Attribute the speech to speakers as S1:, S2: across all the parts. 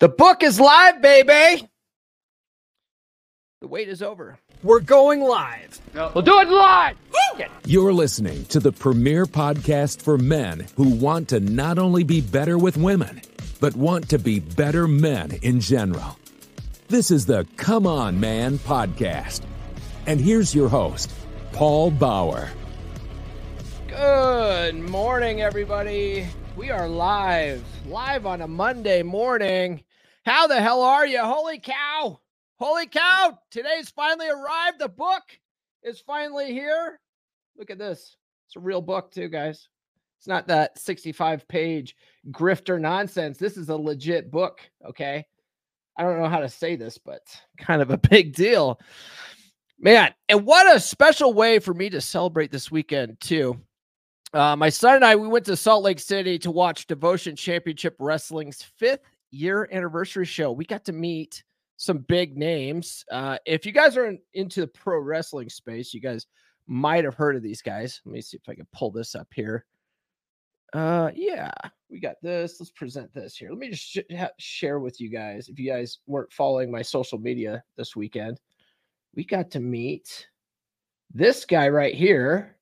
S1: The book is live, baby. The wait is over. We're going live.
S2: We'll do it live.
S3: You're listening to the premier podcast for men who want to not only be better with women, but want to be better men in general. This is the Come On Man podcast. And here's your host, Paul Bauer.
S1: Good morning, everybody. We are live, live on a Monday morning. How the hell are you? Holy cow! Holy cow! Today's finally arrived. The book is finally here. Look at this. It's a real book, too, guys. It's not that 65 page grifter nonsense. This is a legit book. Okay. I don't know how to say this, but kind of a big deal. Man, and what a special way for me to celebrate this weekend, too. Uh, my son and I, we went to Salt Lake City to watch Devotion Championship Wrestling's fifth year anniversary show. We got to meet some big names. Uh, if you guys are in, into the pro wrestling space, you guys might have heard of these guys. Let me see if I can pull this up here. Uh, yeah, we got this. Let's present this here. Let me just sh- ha- share with you guys. If you guys weren't following my social media this weekend, we got to meet this guy right here.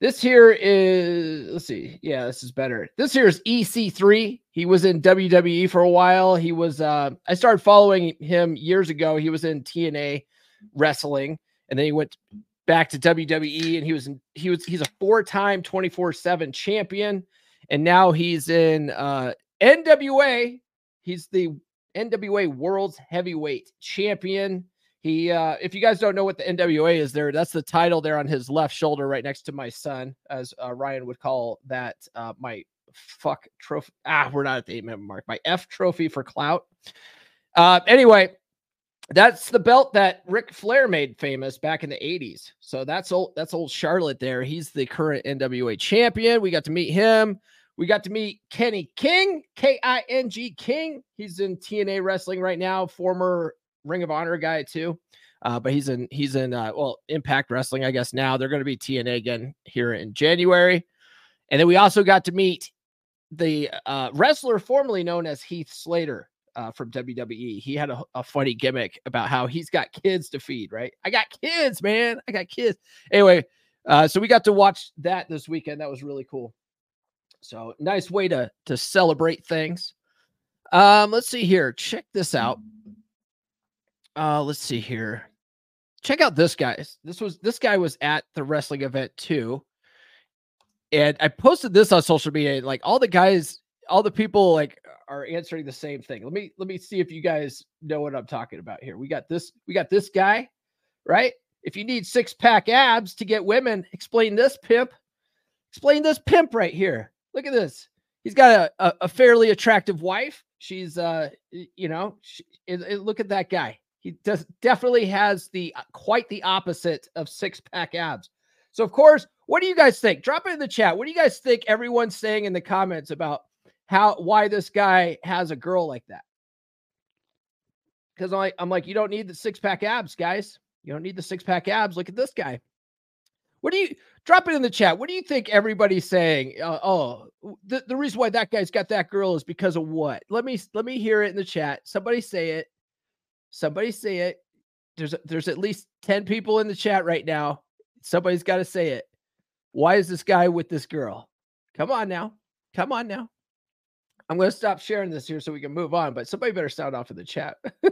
S1: This here is, let's see. Yeah, this is better. This here is EC3. He was in WWE for a while. He was, uh, I started following him years ago. He was in TNA wrestling and then he went back to WWE and he was, in, he was, he's a four time 24 7 champion. And now he's in, uh, NWA. He's the NWA World's Heavyweight Champion. He, uh, if you guys don't know what the NWA is, there, that's the title there on his left shoulder, right next to my son, as uh, Ryan would call that. Uh, my fuck trophy. Ah, we're not at the eight minute mark. My F trophy for clout. Uh, anyway, that's the belt that Ric Flair made famous back in the 80s. So that's old, that's old Charlotte there. He's the current NWA champion. We got to meet him. We got to meet Kenny King, K I N G King. He's in TNA wrestling right now, former Ring of Honor guy too. Uh, but he's in he's in uh, well Impact Wrestling, I guess now they're going to be TNA again here in January, and then we also got to meet the uh, wrestler formerly known as Heath Slater uh, from WWE. He had a, a funny gimmick about how he's got kids to feed. Right, I got kids, man, I got kids. Anyway, uh, so we got to watch that this weekend. That was really cool. So nice way to to celebrate things. Um, let's see here. Check this out. Uh, let's see here. Check out this guy. This was this guy was at the wrestling event too. And I posted this on social media. Like all the guys, all the people like are answering the same thing. Let me let me see if you guys know what I'm talking about here. We got this, we got this guy, right? If you need six pack abs to get women, explain this pimp. Explain this pimp right here. Look at this. He's got a, a, a fairly attractive wife. She's uh you know, she, it, it, look at that guy. He does definitely has the uh, quite the opposite of six pack abs. So, of course, what do you guys think? Drop it in the chat. What do you guys think everyone's saying in the comments about how why this guy has a girl like that? Because I'm like, I'm like, you don't need the six pack abs, guys. You don't need the six pack abs. Look at this guy. What do you drop it in the chat? What do you think everybody's saying? Uh, oh, the, the reason why that guy's got that girl is because of what? Let me let me hear it in the chat. Somebody say it. Somebody say it. There's there's at least 10 people in the chat right now. Somebody's got to say it. Why is this guy with this girl? Come on now. Come on now. I'm going to stop sharing this here so we can move on, but somebody better sound off in the chat.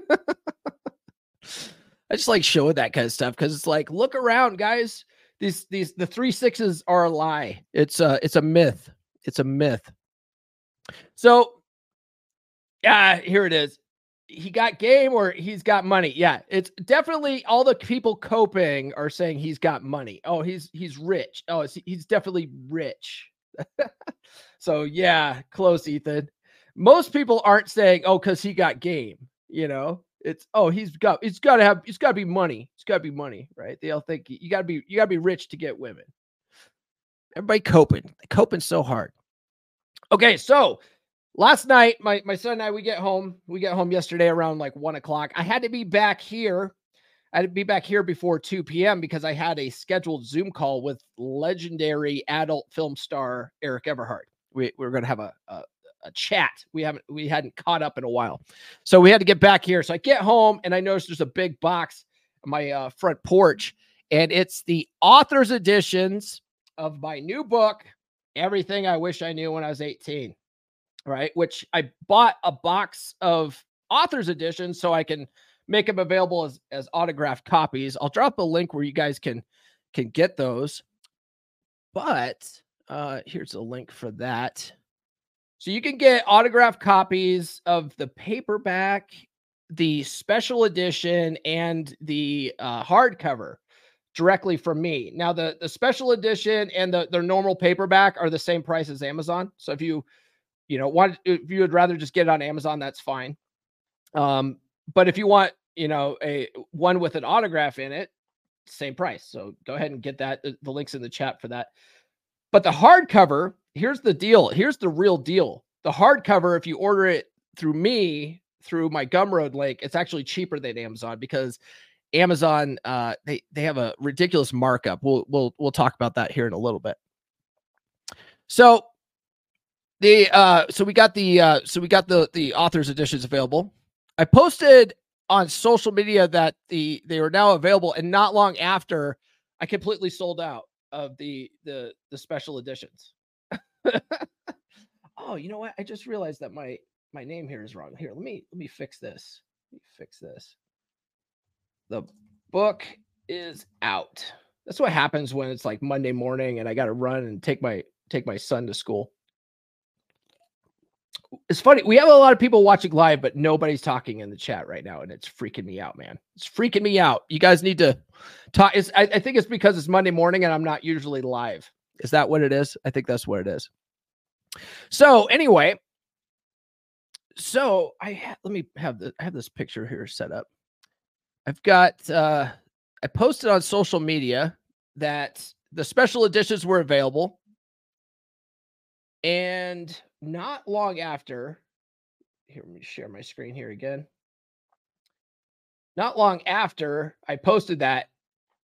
S1: I just like showing that kind of stuff because it's like, look around, guys. These these the three sixes are a lie. It's a it's a myth. It's a myth. So, yeah, here it is he got game or he's got money. Yeah, it's definitely all the people coping are saying he's got money. Oh, he's he's rich. Oh, he's definitely rich. so yeah, close, Ethan. most people aren't saying, "Oh, because he got game." You know, it's oh, he's got it's got to have it's got to be money. It's got to be money, right? They all think you got to be you got to be rich to get women. Everybody coping, coping so hard. Okay, so last night, my my son and I we get home. We get home yesterday around like one o'clock. I had to be back here. I had to be back here before 2 p.m. because I had a scheduled Zoom call with legendary adult film star Eric Everhart. We, we are going to have a, a, a chat. We haven't we hadn't caught up in a while, so we had to get back here. So I get home and I notice there's a big box on my uh, front porch, and it's the author's editions of my new book, Everything I Wish I Knew When I Was 18. Right, which I bought a box of author's editions so I can make them available as, as autographed copies. I'll drop a link where you guys can can get those. But uh here's a link for that. So you can get autographed copies of the paperback, the special edition, and the uh, hardcover directly from me. Now the the special edition and the the normal paperback are the same price as Amazon. So if you you know want if you would rather just get it on Amazon, that's fine. Um, but if you want you know a one with an autograph in it, same price. So go ahead and get that. The, the links in the chat for that. But the hardcover, here's the deal. Here's the real deal. The hardcover, if you order it through me through my Gumroad link, it's actually cheaper than Amazon because Amazon uh, they they have a ridiculous markup. We'll we'll we'll talk about that here in a little bit. So the uh so we got the uh so we got the the authors editions available. I posted on social media that the they were now available and not long after I completely sold out of the the the special editions. oh, you know what? I just realized that my my name here is wrong. Here, let me let me fix this. Let me fix this. The book is out. That's what happens when it's like Monday morning and I got to run and take my take my son to school. It's funny. We have a lot of people watching live, but nobody's talking in the chat right now, and it's freaking me out, man. It's freaking me out. You guys need to talk. It's, I, I think it's because it's Monday morning and I'm not usually live. Is that what it is? I think that's what it is. So anyway, so I ha- let me have the I have this picture here set up. I've got uh I posted on social media that the special editions were available. And not long after, here, let me share my screen here again. Not long after I posted that,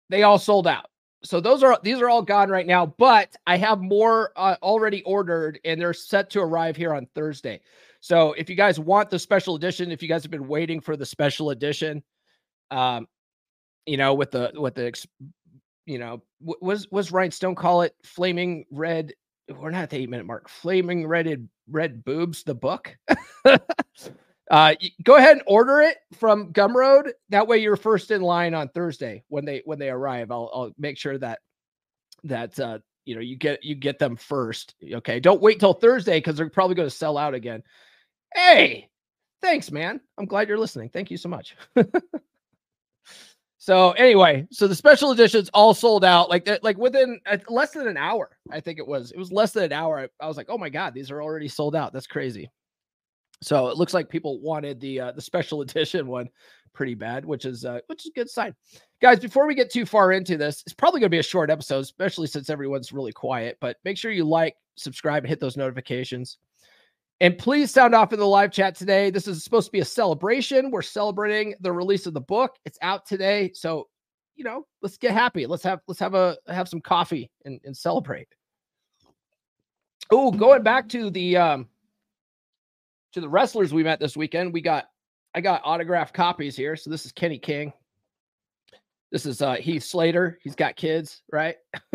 S1: they all sold out. So those are these are all gone right now, but I have more uh, already ordered and they're set to arrive here on Thursday. So if you guys want the special edition, if you guys have been waiting for the special edition, um, you know, with the with the you know, was was Ryan Stone call it flaming red we're not at the eight minute mark. Flaming red red boobs, the book. uh, go ahead and order it from Gumroad. That way, you're first in line on Thursday when they when they arrive. I'll I'll make sure that that uh, you know you get you get them first. Okay, don't wait till Thursday because they're probably going to sell out again. Hey, thanks, man. I'm glad you're listening. Thank you so much. So anyway, so the special editions all sold out like like within uh, less than an hour. I think it was. It was less than an hour. I, I, was like, "Oh my god, these are already sold out. That's crazy." So it looks like people wanted the uh, the special edition one pretty bad, which is uh, which is a good sign. Guys, before we get too far into this, it's probably going to be a short episode, especially since everyone's really quiet, but make sure you like, subscribe, and hit those notifications. And please sound off in the live chat today. This is supposed to be a celebration. We're celebrating the release of the book. It's out today. So, you know, let's get happy. Let's have let's have a have some coffee and, and celebrate. Oh, going back to the um to the wrestlers we met this weekend, we got I got autographed copies here. So this is Kenny King. This is uh Heath Slater. He's got kids, right?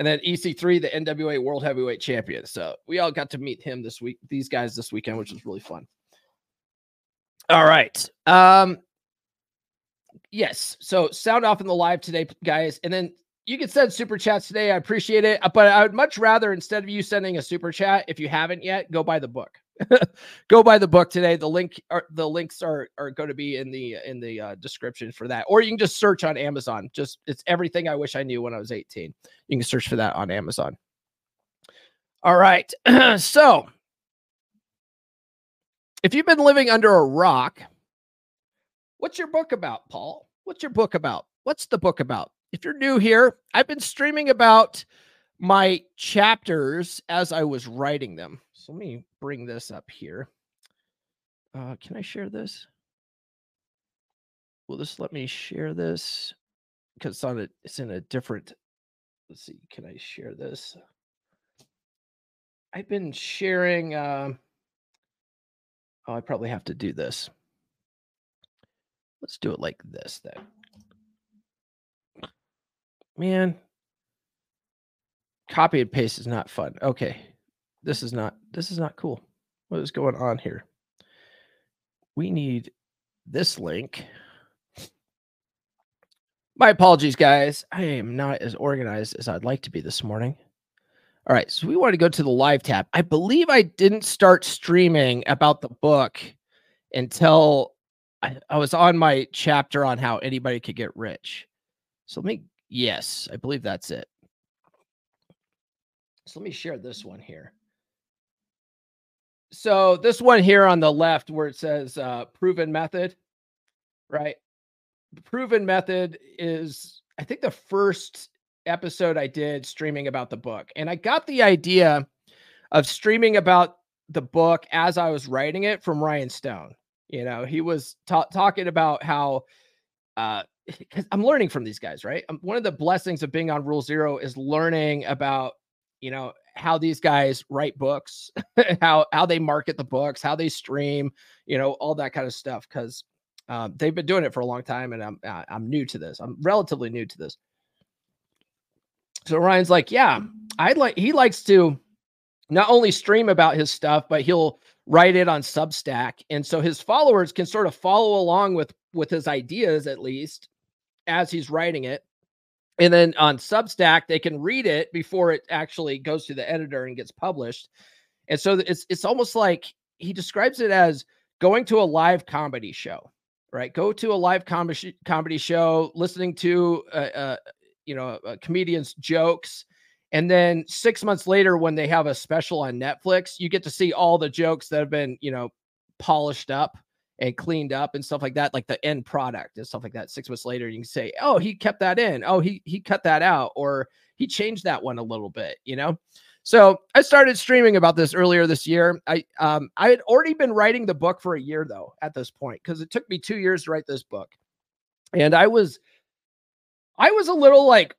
S1: and then EC3, the NWA World Heavyweight Champion. So we all got to meet him this week, these guys this weekend, which was really fun. All right. Um, yes. So sound off in the live today, guys. And then you can send super chats today. I appreciate it. But I would much rather, instead of you sending a super chat, if you haven't yet, go buy the book. go buy the book today. The link are the links are are going to be in the in the uh, description for that, or you can just search on Amazon. Just it's everything I wish I knew when I was 18. You can search for that on Amazon. All right, so if you've been living under a rock, what's your book about, Paul? What's your book about? What's the book about? If you're new here, I've been streaming about my chapters as I was writing them. So let me bring this up here. Uh, can I share this? Will this let me share this? Because it's on it's in a different. Let's see. Can I share this? I've been sharing. Uh, oh, I probably have to do this. Let's do it like this then. Man, copy and paste is not fun. Okay. This is not this is not cool. What is going on here? We need this link. My apologies, guys. I am not as organized as I'd like to be this morning. All right, so we want to go to the live tab. I believe I didn't start streaming about the book until I, I was on my chapter on how anybody could get rich. So let me, yes, I believe that's it. So let me share this one here. So this one here on the left where it says uh, proven method, right? The proven method is, I think, the first episode I did streaming about the book. And I got the idea of streaming about the book as I was writing it from Ryan Stone. You know, he was ta- talking about how, uh, I'm learning from these guys, right? Um, one of the blessings of being on Rule Zero is learning about, you know, how these guys write books, how how they market the books, how they stream, you know, all that kind of stuff. Because um, they've been doing it for a long time, and I'm I'm new to this. I'm relatively new to this. So Ryan's like, yeah, I'd like. He likes to not only stream about his stuff, but he'll write it on Substack, and so his followers can sort of follow along with with his ideas at least as he's writing it and then on Substack, they can read it before it actually goes to the editor and gets published. And so it's it's almost like he describes it as going to a live comedy show, right? Go to a live comedy comedy show, listening to uh, uh you know a comedian's jokes, and then six months later, when they have a special on Netflix, you get to see all the jokes that have been you know polished up and cleaned up and stuff like that, like the end product and stuff like that. Six months later, you can say, "Oh, he kept that in. Oh, he he cut that out, or he changed that one a little bit." You know. So I started streaming about this earlier this year. I um I had already been writing the book for a year though at this point because it took me two years to write this book, and I was I was a little like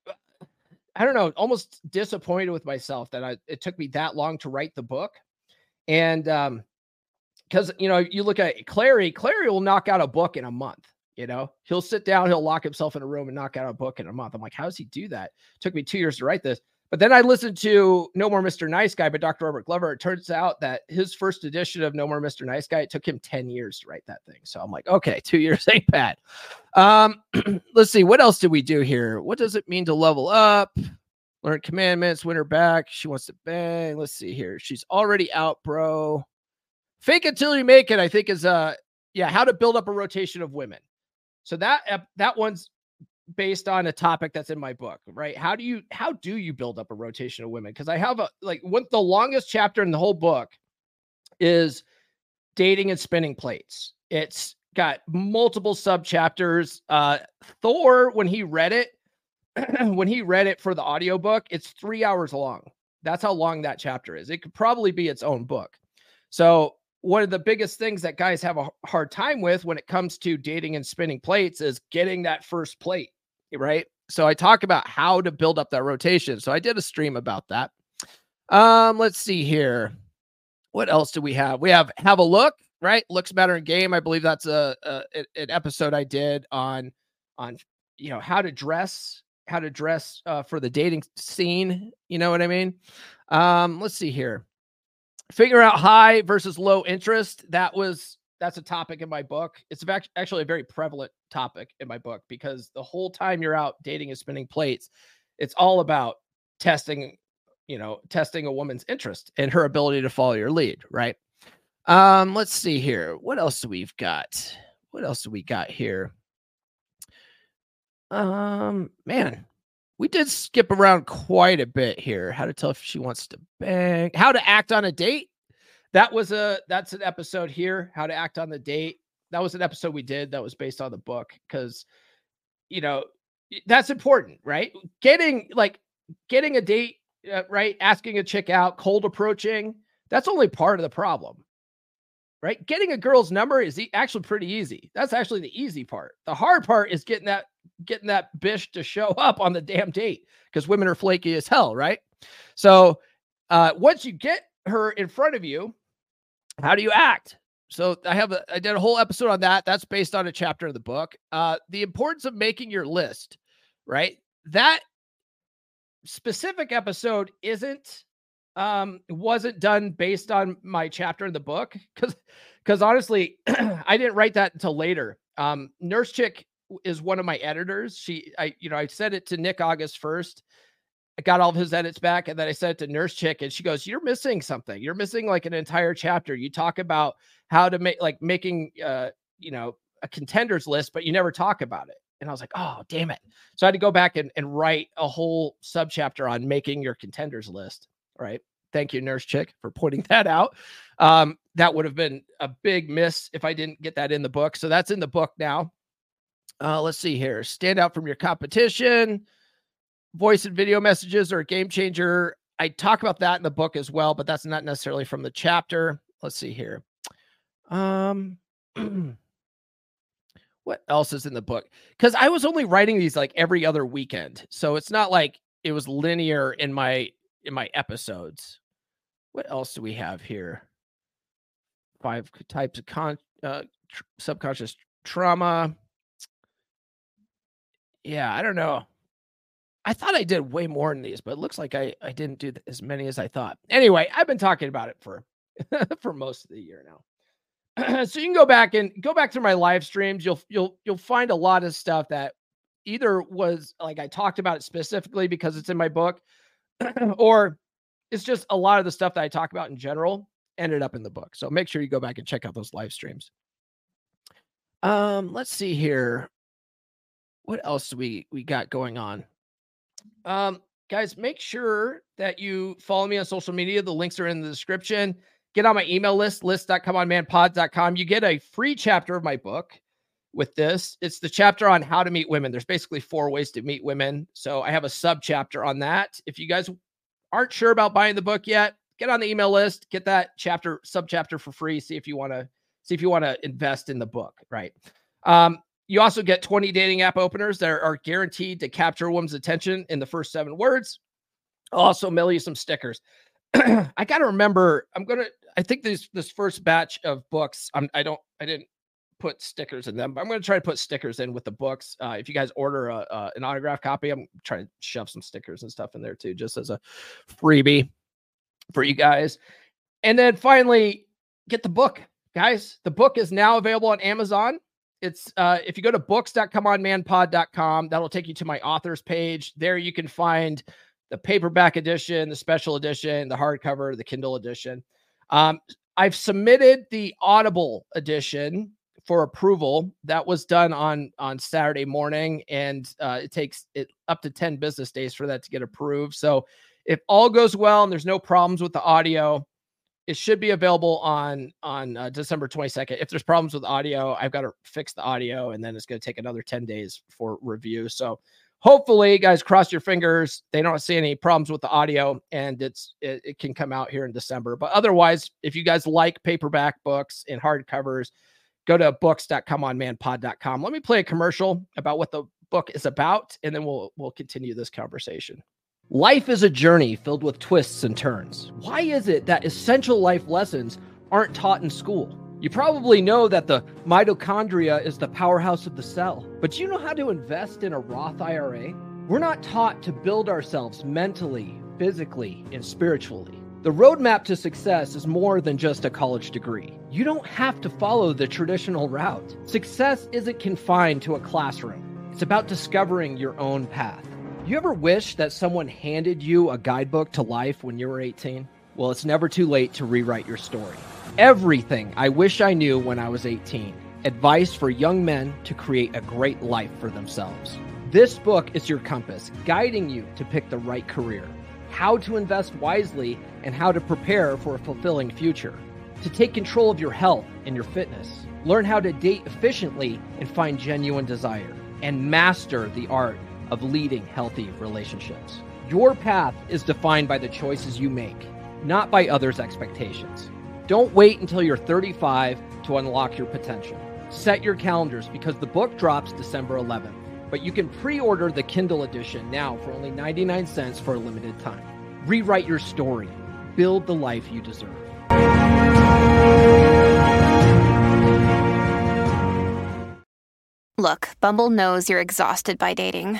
S1: I don't know, almost disappointed with myself that I it took me that long to write the book, and um because you know you look at Clarey, Clarey will knock out a book in a month. You know, he'll sit down, he'll lock himself in a room and knock out a book in a month. I'm like, how does he do that? It took me two years to write this. But then I listened to No More Mr. Nice Guy by Dr. Robert Glover. It turns out that his first edition of No More Mr. Nice Guy, it took him 10 years to write that thing. So I'm like, okay, two years ain't bad. Um, let's see, what else did we do here? What does it mean to level up? Learn commandments, win her back. She wants to bang. Let's see here. She's already out, bro. Fake until you make it, I think, is uh yeah, how to build up a rotation of women. So that that one's based on a topic that's in my book, right? How do you how do you build up a rotation of women? Because I have a like what the longest chapter in the whole book is dating and spinning plates. It's got multiple sub chapters. Uh Thor, when he read it, when he read it for the audiobook, it's three hours long. That's how long that chapter is. It could probably be its own book. So one of the biggest things that guys have a hard time with when it comes to dating and spinning plates is getting that first plate, right? So I talk about how to build up that rotation. So I did a stream about that. Um, let's see here. What else do we have? We have have a look, right? Looks better in game. I believe that's a, a an episode I did on on you know how to dress, how to dress uh, for the dating scene. You know what I mean? Um, let's see here figure out high versus low interest that was that's a topic in my book. It's actually a very prevalent topic in my book because the whole time you're out dating and spinning plates it's all about testing you know testing a woman's interest and her ability to follow your lead right? Um let's see here. What else do we've got? What else do we got here? Um man we did skip around quite a bit here. How to tell if she wants to bang, how to act on a date. that was a that's an episode here, how to act on the date. That was an episode we did that was based on the book because you know that's important, right? Getting like getting a date uh, right, asking a chick out, cold approaching, that's only part of the problem. Right? Getting a girl's number is e- actually pretty easy. That's actually the easy part. The hard part is getting that getting that bish to show up on the damn date because women are flaky as hell, right? So uh, once you get her in front of you, how do you act? So I have a I did a whole episode on that. That's based on a chapter of the book. Uh, the importance of making your list, right? That specific episode isn't um wasn't done based on my chapter in the book because because honestly i didn't write that until later um nurse chick is one of my editors she i you know i said it to nick august first I got all of his edits back and then I sent it to Nurse Chick and she goes, You're missing something. You're missing like an entire chapter. You talk about how to make like making uh, you know, a contenders list, but you never talk about it. And I was like, oh, damn it. So I had to go back and, and write a whole subchapter on making your contenders list. Right. Thank you, Nurse Chick, for pointing that out. Um, that would have been a big miss if I didn't get that in the book. So that's in the book now. Uh, let's see here. Stand out from your competition voice and video messages are a game changer. I talk about that in the book as well, but that's not necessarily from the chapter. Let's see here. Um, what else is in the book? Because I was only writing these like every other weekend, so it's not like it was linear in my in my episodes. What else do we have here? Five types of con uh, tr- subconscious trauma. Yeah, I don't know. I thought I did way more in these, but it looks like I, I didn't do as many as I thought. Anyway, I've been talking about it for for most of the year now. so you can go back and go back to my live streams. You'll you'll you'll find a lot of stuff that either was like I talked about it specifically because it's in my book, or it's just a lot of the stuff that I talk about in general ended up in the book. So make sure you go back and check out those live streams. Um, let's see here. What else do we we got going on? Um, guys, make sure that you follow me on social media. The links are in the description. Get on my email list, list.comeonmanpod.com. You get a free chapter of my book with this. It's the chapter on how to meet women. There's basically four ways to meet women. So I have a sub chapter on that. If you guys aren't sure about buying the book yet, get on the email list, get that chapter, sub chapter for free. See if you want to see if you want to invest in the book, right? Um, you also get 20 dating app openers that are, guaranteed to capture a woman's attention in the first seven words. I'll also mail you some stickers. I got to remember, I'm going to, I think this, this first batch of books, I'm, I don't, I didn't put stickers in them, but I'm going to try to put stickers in with the books. Uh, if you guys order a, uh, an autograph copy, I'm trying to shove some stickers and stuff in there too, just as a freebie for you guys. And then finally, get the book, guys. The book is now available on Amazon it's uh, if you go to books.comeonmanpod.com, that'll take you to my authors page. There you can find the paperback edition, the special edition, the hardcover, the Kindle edition. Um, I've submitted the Audible edition for approval. That was done on on Saturday morning, and uh, it takes it up to ten business days for that to get approved. So, if all goes well and there's no problems with the audio, it should be available on on uh, December 22nd. If there's problems with audio, I've got to fix the audio, and then it's going to take another 10 days for review. So hopefully, guys, cross your fingers. They don't see any problems with the audio, and it's it, it can come out here in December. But otherwise, if you guys like paperback books and hardcovers, go to books.comeonmanpod.com. Let me play a commercial about what the book is about, and then we'll we'll continue this conversation. Life is a journey filled with twists and turns. Why is it that essential life lessons aren't taught in school? You probably know that the mitochondria is the powerhouse of the cell, but you know how to invest in a Roth IRA? We're not taught to build ourselves mentally, physically, and spiritually. The roadmap to success is more than just a college degree. You don't have to follow the traditional route. Success isn't confined to a classroom, it's about discovering your own path. You ever wish that someone handed you a guidebook to life when you were 18? Well, it's never too late to rewrite your story. Everything I wish I knew when I was 18. Advice for young men to create a great life for themselves. This book is your compass, guiding you to pick the right career, how to invest wisely, and how to prepare for a fulfilling future. to take control of your health and your fitness. Learn how to date efficiently and find genuine desire, and master the art of leading healthy relationships. Your path is defined by the choices you make, not by others' expectations. Don't wait until you're 35 to unlock your potential. Set your calendars because the book drops December 11th, but you can pre order the Kindle edition now for only 99 cents for a limited time. Rewrite your story, build the life you deserve.
S2: Look, Bumble knows you're exhausted by dating.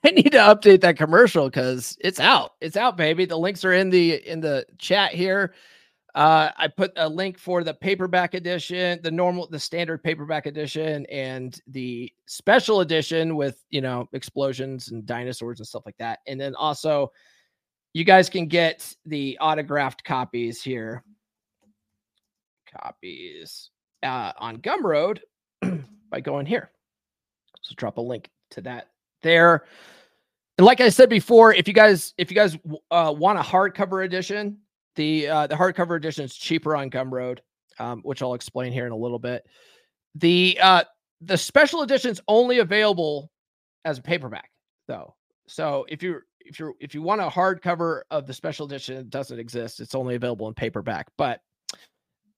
S1: I need to update that commercial because it's out. It's out, baby. The links are in the in the chat here. Uh, I put a link for the paperback edition, the normal, the standard paperback edition, and the special edition with you know explosions and dinosaurs and stuff like that. And then also, you guys can get the autographed copies here. Copies uh, on Gumroad by going here. So drop a link to that there. And like I said before, if you guys if you guys uh, want a hardcover edition, the uh, the hardcover edition is cheaper on Gumroad, um, which I'll explain here in a little bit. The uh, the special edition is only available as a paperback, though. So if you if you if you want a hardcover of the special edition, it doesn't exist. It's only available in paperback, but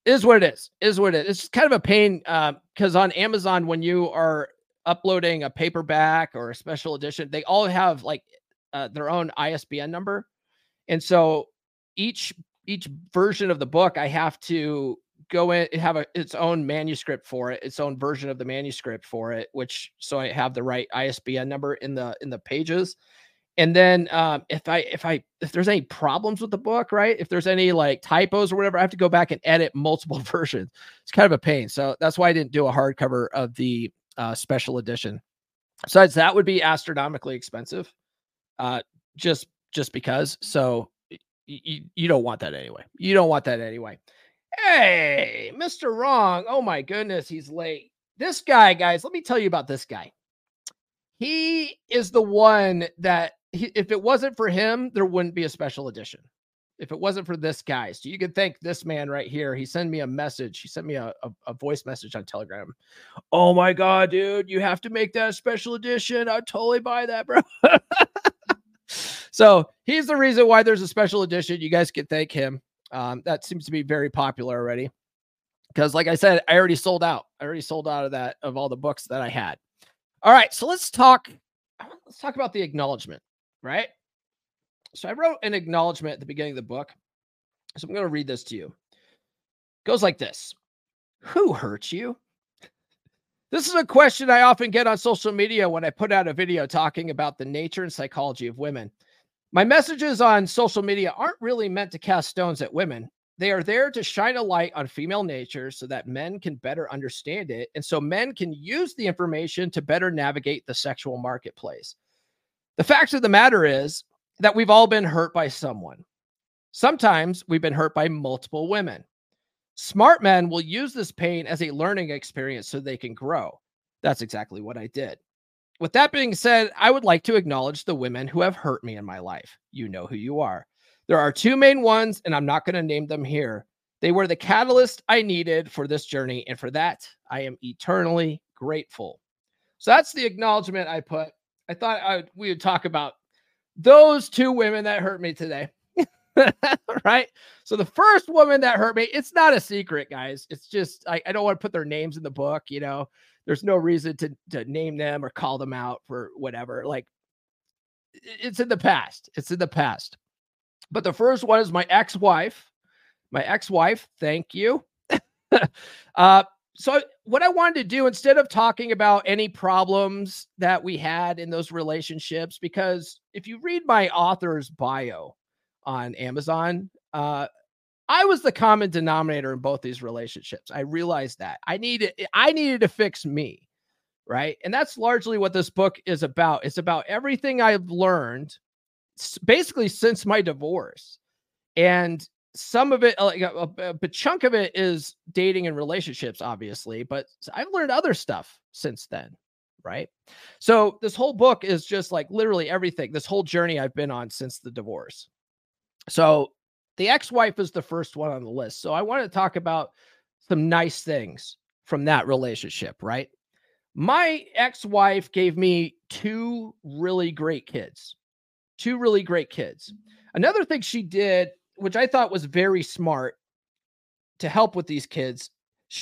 S1: is what it is. Is what it is. It's kind of a pain because uh, on Amazon when you are uploading a paperback or a special edition, they all have like uh, their own ISBN number, and so each each version of the book, I have to go in have a, its own manuscript for it, its own version of the manuscript for it, which so I have the right ISBN number in the in the pages. And then um, if I if I if there's any problems with the book, right? If there's any like typos or whatever, I have to go back and edit multiple versions. It's kind of a pain. So that's why I didn't do a hardcover of the uh, special edition. Besides, that would be astronomically expensive, uh, just just because. So you, you don't want that anyway. You don't want that anyway. Hey, Mr. Wrong. Oh my goodness, he's late. This guy, guys, let me tell you about this guy. He is the one that he, if it wasn't for him, there wouldn't be a special edition. If it wasn't for this guy, so you could thank this man right here. He sent me a message. He sent me a, a, a voice message on Telegram. Oh my god, dude, you have to make that a special edition. I'd totally buy that, bro. so he's the reason why there's a special edition. You guys can thank him. Um, that seems to be very popular already. Because, like I said, I already sold out. I already sold out of that of all the books that I had. All right, so let's talk. Let's talk about the acknowledgement, right? So I wrote an acknowledgement at the beginning of the book. So I'm going to read this to you. It goes like this: Who hurt you? This is a question I often get on social media when I put out a video talking about the nature and psychology of women. My messages on social media aren't really meant to cast stones at women. They are there to shine a light on female nature so that men can better understand it and so men can use the information to better navigate the sexual marketplace. The fact of the matter is that we've all been hurt by someone. Sometimes we've been hurt by multiple women. Smart men will use this pain as a learning experience so they can grow. That's exactly what I did. With that being said, I would like to acknowledge the women who have hurt me in my life. You know who you are. There are two main ones, and I'm not going to name them here. They were the catalyst I needed for this journey, and for that, I am eternally grateful. So that's the acknowledgement I put. I thought I would, we would talk about those two women that hurt me today. right? So the first woman that hurt me, it's not a secret, guys. It's just I, I don't want to put their names in the book, you know. There's no reason to to name them or call them out for whatever. Like it's in the past. It's in the past. But the first one is my ex-wife. My ex-wife, thank you. uh so what I wanted to do instead of talking about any problems that we had in those relationships because if you read my author's bio, on Amazon. Uh, I was the common denominator in both these relationships. I realized that I needed I needed to fix me, right? And that's largely what this book is about. It's about everything I've learned basically since my divorce. And some of it uh, like a, a, a chunk of it is dating and relationships obviously, but I've learned other stuff since then, right? So this whole book is just like literally everything. This whole journey I've been on since the divorce. So the ex-wife is the first one on the list. So I want to talk about some nice things from that relationship, right? My ex-wife gave me two really great kids. Two really great kids. Mm-hmm. Another thing she did, which I thought was very smart to help with these kids,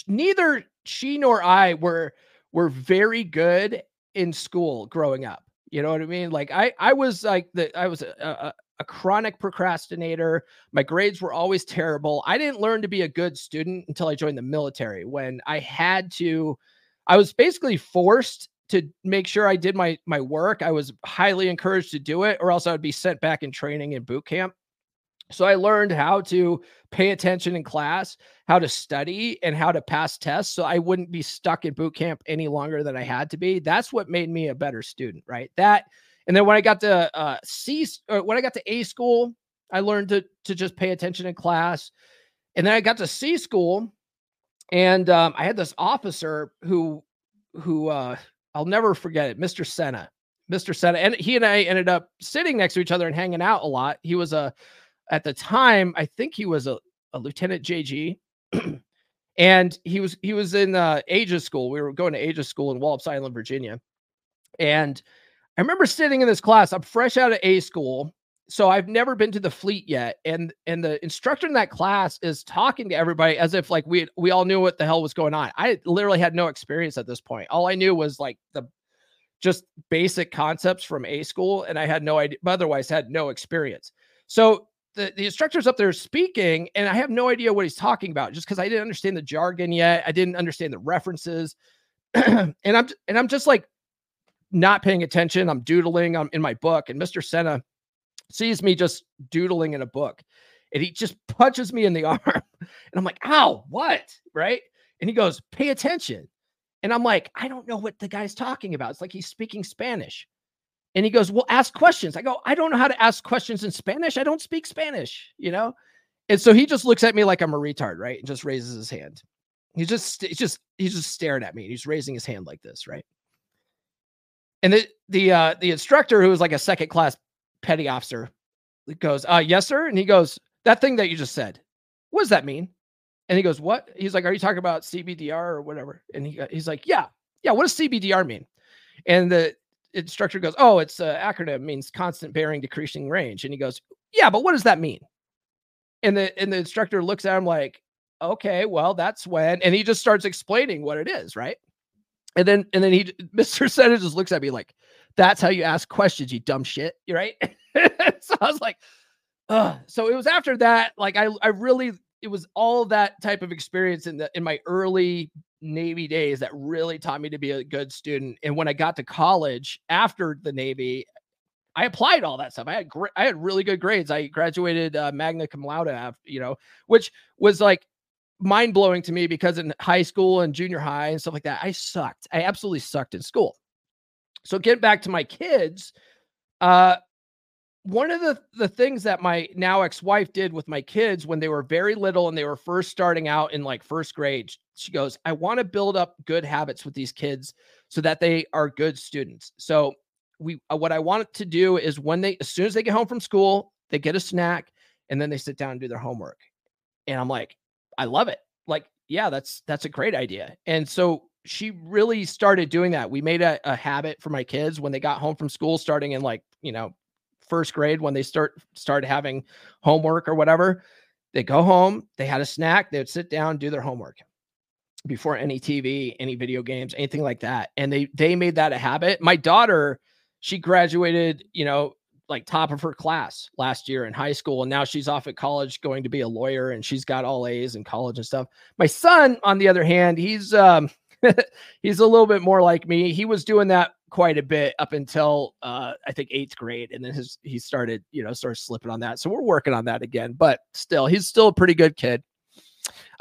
S1: neither she nor I were were very good in school growing up. You know what I mean? Like I I was like the I was a, a, a chronic procrastinator. My grades were always terrible. I didn't learn to be a good student until I joined the military when I had to I was basically forced to make sure I did my my work. I was highly encouraged to do it or else I would be sent back in training in boot camp. So I learned how to pay attention in class, how to study, and how to pass tests. So I wouldn't be stuck in boot camp any longer than I had to be. That's what made me a better student, right? That, and then when I got to uh, C, or when I got to A school, I learned to to just pay attention in class. And then I got to C school, and um, I had this officer who who uh, I'll never forget it, Mr. Senna. Mr. Senna, and he and I ended up sitting next to each other and hanging out a lot. He was a at the time, I think he was a, a lieutenant JG. and he was he was in uh Aegis school. We were going to Aegis school in Wallops Island, Virginia. And I remember sitting in this class. I'm fresh out of A school. So I've never been to the fleet yet. And and the instructor in that class is talking to everybody as if like we we all knew what the hell was going on. I literally had no experience at this point. All I knew was like the just basic concepts from A school, and I had no idea, otherwise had no experience. So the, the instructor's up there speaking, and I have no idea what he's talking about just because I didn't understand the jargon yet. I didn't understand the references. and I'm and I'm just like not paying attention. I'm doodling. I'm in my book, and Mr. Senna sees me just doodling in a book, and he just punches me in the arm, and I'm like, "Ow, what?" Right? And he goes, "Pay attention." And I'm like, I don't know what the guy's talking about. It's like he's speaking Spanish. And he goes, Well, ask questions. I go, I don't know how to ask questions in Spanish. I don't speak Spanish, you know? And so he just looks at me like I'm a retard, right? And just raises his hand. He's just, he's just, he's just staring at me. He's raising his hand like this, right? And the the uh the instructor, who was like a second class petty officer, goes, uh, yes, sir. And he goes, That thing that you just said, what does that mean? And he goes, What? He's like, Are you talking about CBDR or whatever? And he he's like, Yeah, yeah, what does CBDR mean? And the instructor goes, "Oh, it's an acronym means constant bearing decreasing range." And he goes, "Yeah, but what does that mean?" And the and the instructor looks at him like, "Okay, well, that's when." And he just starts explaining what it is, right? And then and then he Mr. Senna just looks at me like, "That's how you ask questions, you dumb shit." You're right. so I was like, Ugh. so it was after that, like I I really it was all that type of experience in the in my early Navy days that really taught me to be a good student. And when I got to college after the Navy, I applied all that stuff. I had I had really good grades. I graduated uh, magna cum laude, after, you know, which was like mind blowing to me because in high school and junior high and stuff like that, I sucked. I absolutely sucked in school. So getting back to my kids, uh, one of the the things that my now ex-wife did with my kids when they were very little and they were first starting out in like first grade she goes i want to build up good habits with these kids so that they are good students. So we uh, what i want to do is when they as soon as they get home from school they get a snack and then they sit down and do their homework. And i'm like i love it. Like yeah that's that's a great idea. And so she really started doing that. We made a, a habit for my kids when they got home from school starting in like you know first grade when they start start having homework or whatever. They go home, they had a snack, they would sit down, do their homework before any TV, any video games, anything like that. And they they made that a habit. My daughter, she graduated, you know, like top of her class last year in high school and now she's off at college going to be a lawyer and she's got all A's in college and stuff. My son on the other hand, he's um he's a little bit more like me. He was doing that quite a bit up until uh, I think eighth grade, and then his he started you know started slipping on that. So we're working on that again, but still, he's still a pretty good kid.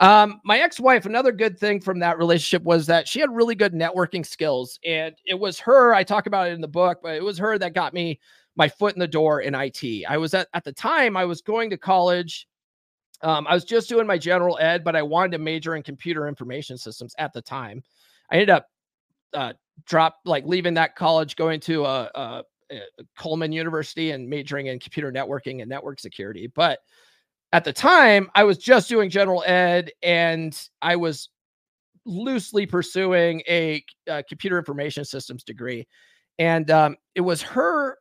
S1: Um, my ex-wife, another good thing from that relationship was that she had really good networking skills, and it was her. I talk about it in the book, but it was her that got me my foot in the door in IT. I was at at the time I was going to college. Um, I was just doing my general ed, but I wanted to major in computer information systems at the time. I ended up uh, drop like leaving that college, going to a, a, a Coleman University and majoring in computer networking and network security. But at the time, I was just doing general ed and I was loosely pursuing a, a computer information systems degree. And um, it was her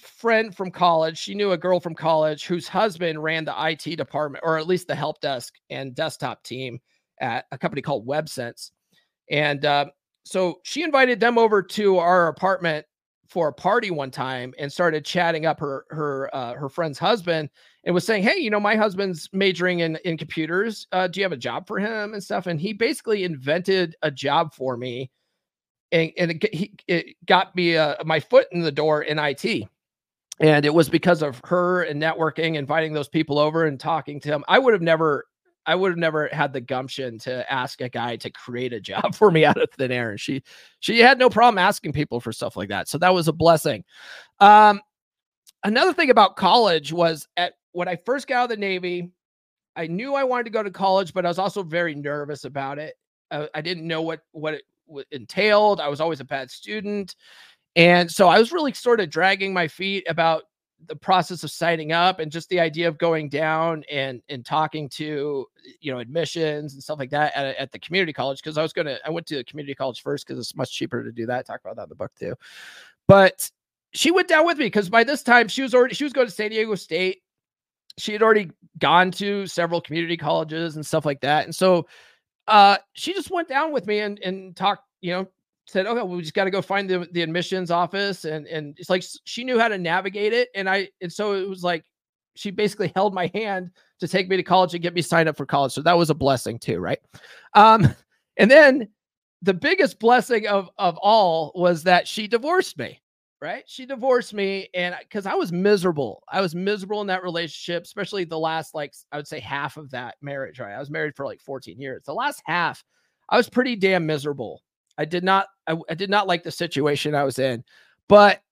S1: friend from college. She knew a girl from college whose husband ran the IT department, or at least the help desk and desktop team at a company called WebSense. And uh, so she invited them over to our apartment for a party one time and started chatting up her her uh, her friend's husband and was saying, "Hey, you know, my husband's majoring in in computers. Uh, do you have a job for him and stuff?" And he basically invented a job for me, and and it, he, it got me uh, my foot in the door in IT. And it was because of her and networking, inviting those people over and talking to them. I would have never I would have never had the gumption to ask a guy to create a job for me out of thin air. And she she had no problem asking people for stuff like that. So that was a blessing. Um, another thing about college was at when I first got out of the Navy, I knew I wanted to go to college, but I was also very nervous about it. I, I didn't know what what it, entailed. I was always a bad student. And so I was really sort of dragging my feet about the process of signing up and just the idea of going down and and talking to you know admissions and stuff like that at, at the community college because I was gonna I went to the community college first because it's much cheaper to do that. Talk about that in the book too. But she went down with me because by this time she was already she was going to San Diego State. She had already gone to several community colleges and stuff like that. And so uh she just went down with me and and talked, you know, said, okay, well, we just got to go find the, the admissions office. And, and it's like, she knew how to navigate it. And I, and so it was like, she basically held my hand to take me to college and get me signed up for college. So that was a blessing too. Right. Um, and then the biggest blessing of, of all was that she divorced me. Right. She divorced me. And cause I was miserable. I was miserable in that relationship, especially the last, like, I would say half of that marriage. Right. I was married for like 14 years. The last half, I was pretty damn miserable I did not I, I did not like the situation I was in, but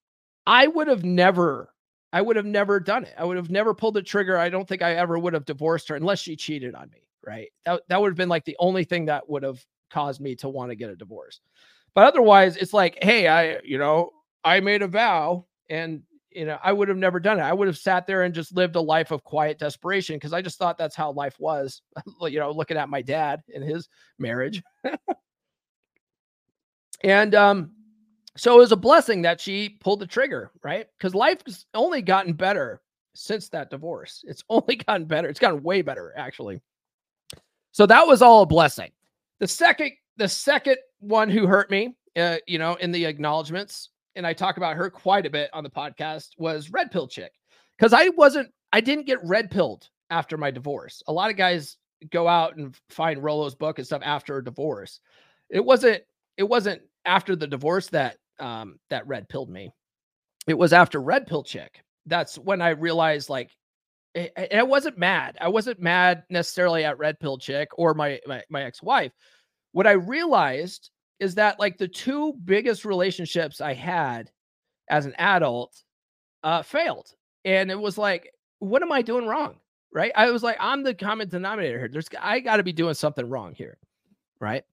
S1: I would have never I would have never done it. I would have never pulled the trigger. I don't think I ever would have divorced her unless she cheated on me, right? That that would have been like the only thing that would have caused me to want to get a divorce. But otherwise, it's like, hey, I, you know, I made a vow and you know, I would have never done it. I would have sat there and just lived a life of quiet desperation because I just thought that's how life was. you know, looking at my dad and his marriage. And um, so it was a blessing that she pulled the trigger, right? Because life's only gotten better since that divorce. It's only gotten better. It's gotten way better, actually. So that was all a blessing. The second, the second one who hurt me, uh, you know, in the acknowledgments, and I talk about her quite a bit on the podcast, was Red Pill Chick. Because I wasn't, I didn't get red pilled after my divorce. A lot of guys go out and find Rollo's book and stuff after a divorce. It wasn't, it wasn't after the divorce that um that red pilled me. It was after red pill chick. That's when I realized like and I wasn't mad. I wasn't mad necessarily at red pill chick or my my, my ex-wife. What I realized is that like the two biggest relationships I had as an adult uh failed. And it was like, what am I doing wrong? Right. I was like, I'm the common denominator here. There's I gotta be doing something wrong here. Right.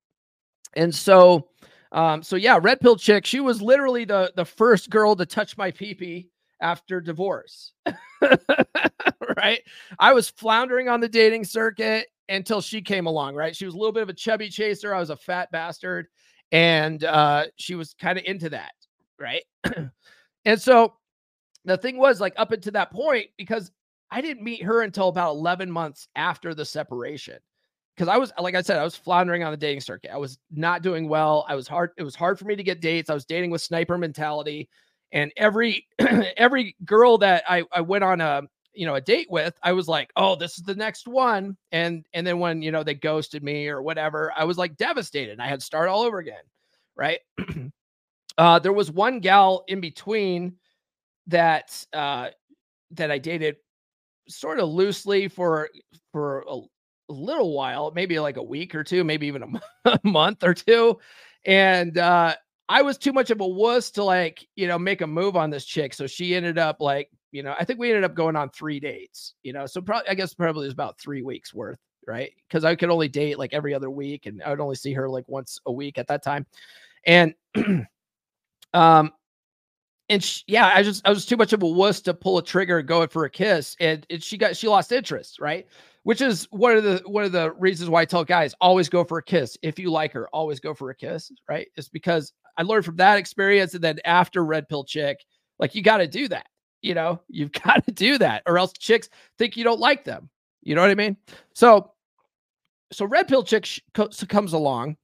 S1: And so um, so yeah, red pill chick. She was literally the the first girl to touch my peepee after divorce. right? I was floundering on the dating circuit until she came along. Right? She was a little bit of a chubby chaser. I was a fat bastard, and uh, she was kind of into that. Right? and so the thing was like up until that point because I didn't meet her until about 11 months after the separation because I was like I said, I was floundering on the dating circuit. I was not doing well. I was hard. It was hard for me to get dates. I was dating with sniper mentality, and every every girl that I I went on a you know a date with, I was like, oh, this is the next one. And and then when you know they ghosted me or whatever, I was like devastated. I had to start all over again, right? Uh, there was one gal in between that uh, that I dated sort of loosely for for a, a little while, maybe like a week or two, maybe even a month or two, and uh, I was too much of a wuss to like you know make a move on this chick, so she ended up like you know I think we ended up going on three dates, you know, so probably I guess probably was about three weeks worth, right? Because I could only date like every other week, and I would only see her like once a week at that time, and um and she, yeah, I just I was too much of a wuss to pull a trigger and go for a kiss, and, and she got she lost interest, right? Which is one of the one of the reasons why I tell guys always go for a kiss if you like her, always go for a kiss, right? It's because I learned from that experience, and then after Red Pill Chick, like you got to do that, you know, you've got to do that, or else chicks think you don't like them. You know what I mean? So, so Red Pill Chick sh- comes along.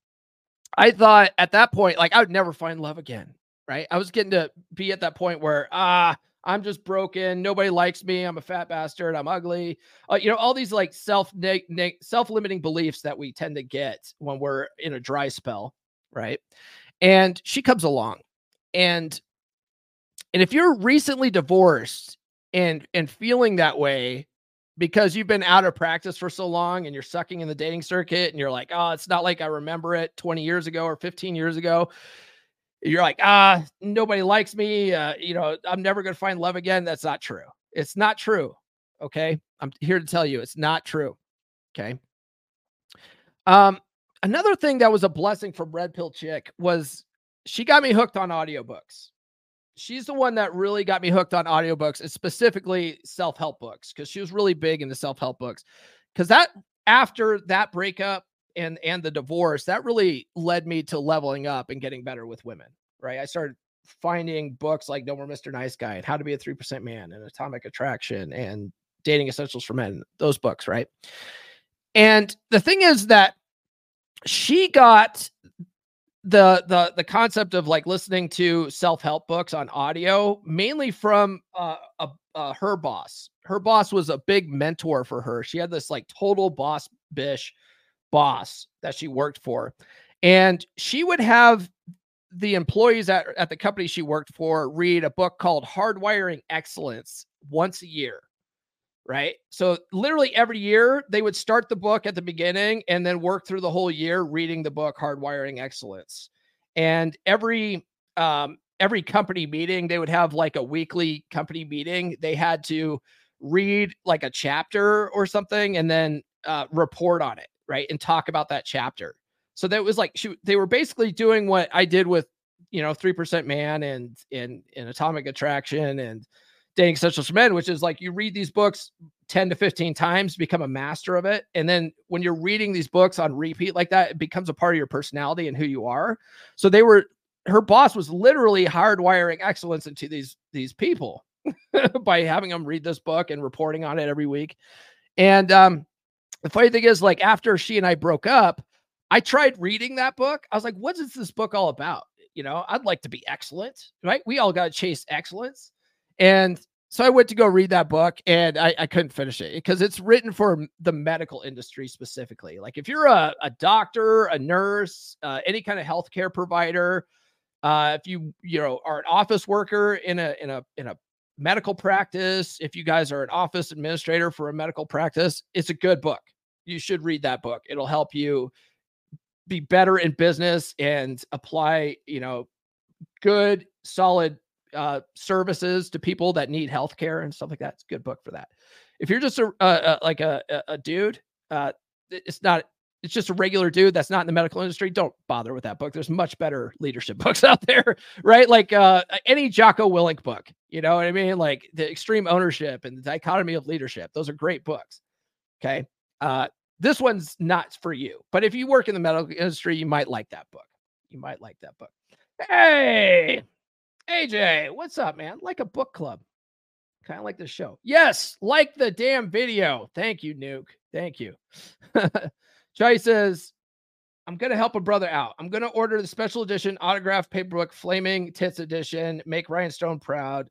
S1: I thought at that point, like I would never find love again right? I was getting to be at that point where ah, I'm just broken. Nobody likes me. I'm a fat bastard. I'm ugly. Uh, you know, all these like self self limiting beliefs that we tend to get when we're in a dry spell, right? And she comes along, and and if you're recently divorced and and feeling that way because you've been out of practice for so long and you're sucking in the dating circuit and you're like, oh, it's not like I remember it 20 years ago or 15 years ago you're like, ah, nobody likes me. Uh, you know, I'm never going to find love again. That's not true. It's not true. Okay. I'm here to tell you it's not true. Okay. Um, another thing that was a blessing from Red Pill Chick was she got me hooked on audiobooks. She's the one that really got me hooked on audiobooks and specifically self help books because she was really big into self help books. Because that after that breakup, and and the divorce that really led me to leveling up and getting better with women right? I started finding books like no more mr nice guy and how to be a 3% man and atomic attraction and dating essentials for men those books right? And the thing is that she got the the the concept of like listening to self-help books on audio mainly from uh, a, uh, her boss. Her boss was a big mentor for her. She had this like total boss bish boss that she worked for. And she would have the employees at, at the company she worked for read a book called Hardwiring Excellence once a year. Right. So, literally every year, they would start the book at the beginning and then work through the whole year reading the book Hardwiring Excellence. And every, um, every company meeting, they would have like a weekly company meeting. They had to read like a chapter or something and then uh, report on it right and talk about that chapter. So that was like she, they were basically doing what i did with you know 3% man and in in atomic attraction and dating essentials men which is like you read these books 10 to 15 times become a master of it and then when you're reading these books on repeat like that it becomes a part of your personality and who you are. So they were her boss was literally hardwiring excellence into these these people by having them read this book and reporting on it every week. And um the funny thing is, like after she and I broke up, I tried reading that book. I was like, what is this book all about? You know, I'd like to be excellent, right? We all got to chase excellence. And so I went to go read that book and I, I couldn't finish it because it's written for the medical industry specifically. Like if you're a, a doctor, a nurse, uh, any kind of healthcare provider, uh, if you you know are an office worker in a in a in a medical practice, if you guys are an office administrator for a medical practice, it's a good book you should read that book. It'll help you be better in business and apply, you know, good, solid uh, services to people that need healthcare and stuff like that. It's a good book for that. If you're just a, like a, a dude, uh, it's not. It's just a regular dude that's not in the medical industry. Don't bother with that book. There's much better leadership books out there, right? Like uh, any Jocko Willink book. You know what I mean? Like the extreme ownership and the dichotomy of leadership. Those are great books. Okay. Uh, this one's not for you, but if you work in the medical industry, you might like that book. You might like that book. Hey, AJ, what's up, man? Like a book club. Kind of like the show. Yes, like the damn video. Thank you, Nuke. Thank you. Chai says, I'm to help a brother out. I'm to order the special edition autograph paperback Flaming Tits edition. Make Ryan Stone proud.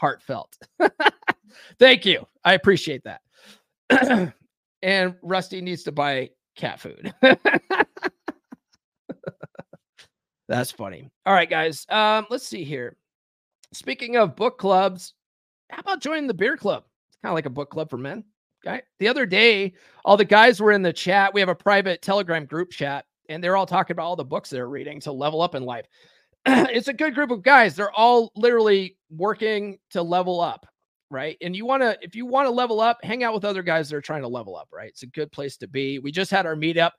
S1: Heartfelt. Thank you. I appreciate that. and Rusty needs to buy cat food. That's funny. All right, guys. Um, let's see here. Speaking of book clubs, how about joining the beer club? It's kind of like a book club for men. Okay. The other day, all the guys were in the chat. We have a private Telegram group chat, and they're all talking about all the books they're reading to level up in life. it's a good group of guys. They're all literally working to level up, right? And you want to, if you want to level up, hang out with other guys that are trying to level up, right? It's a good place to be. We just had our meetup.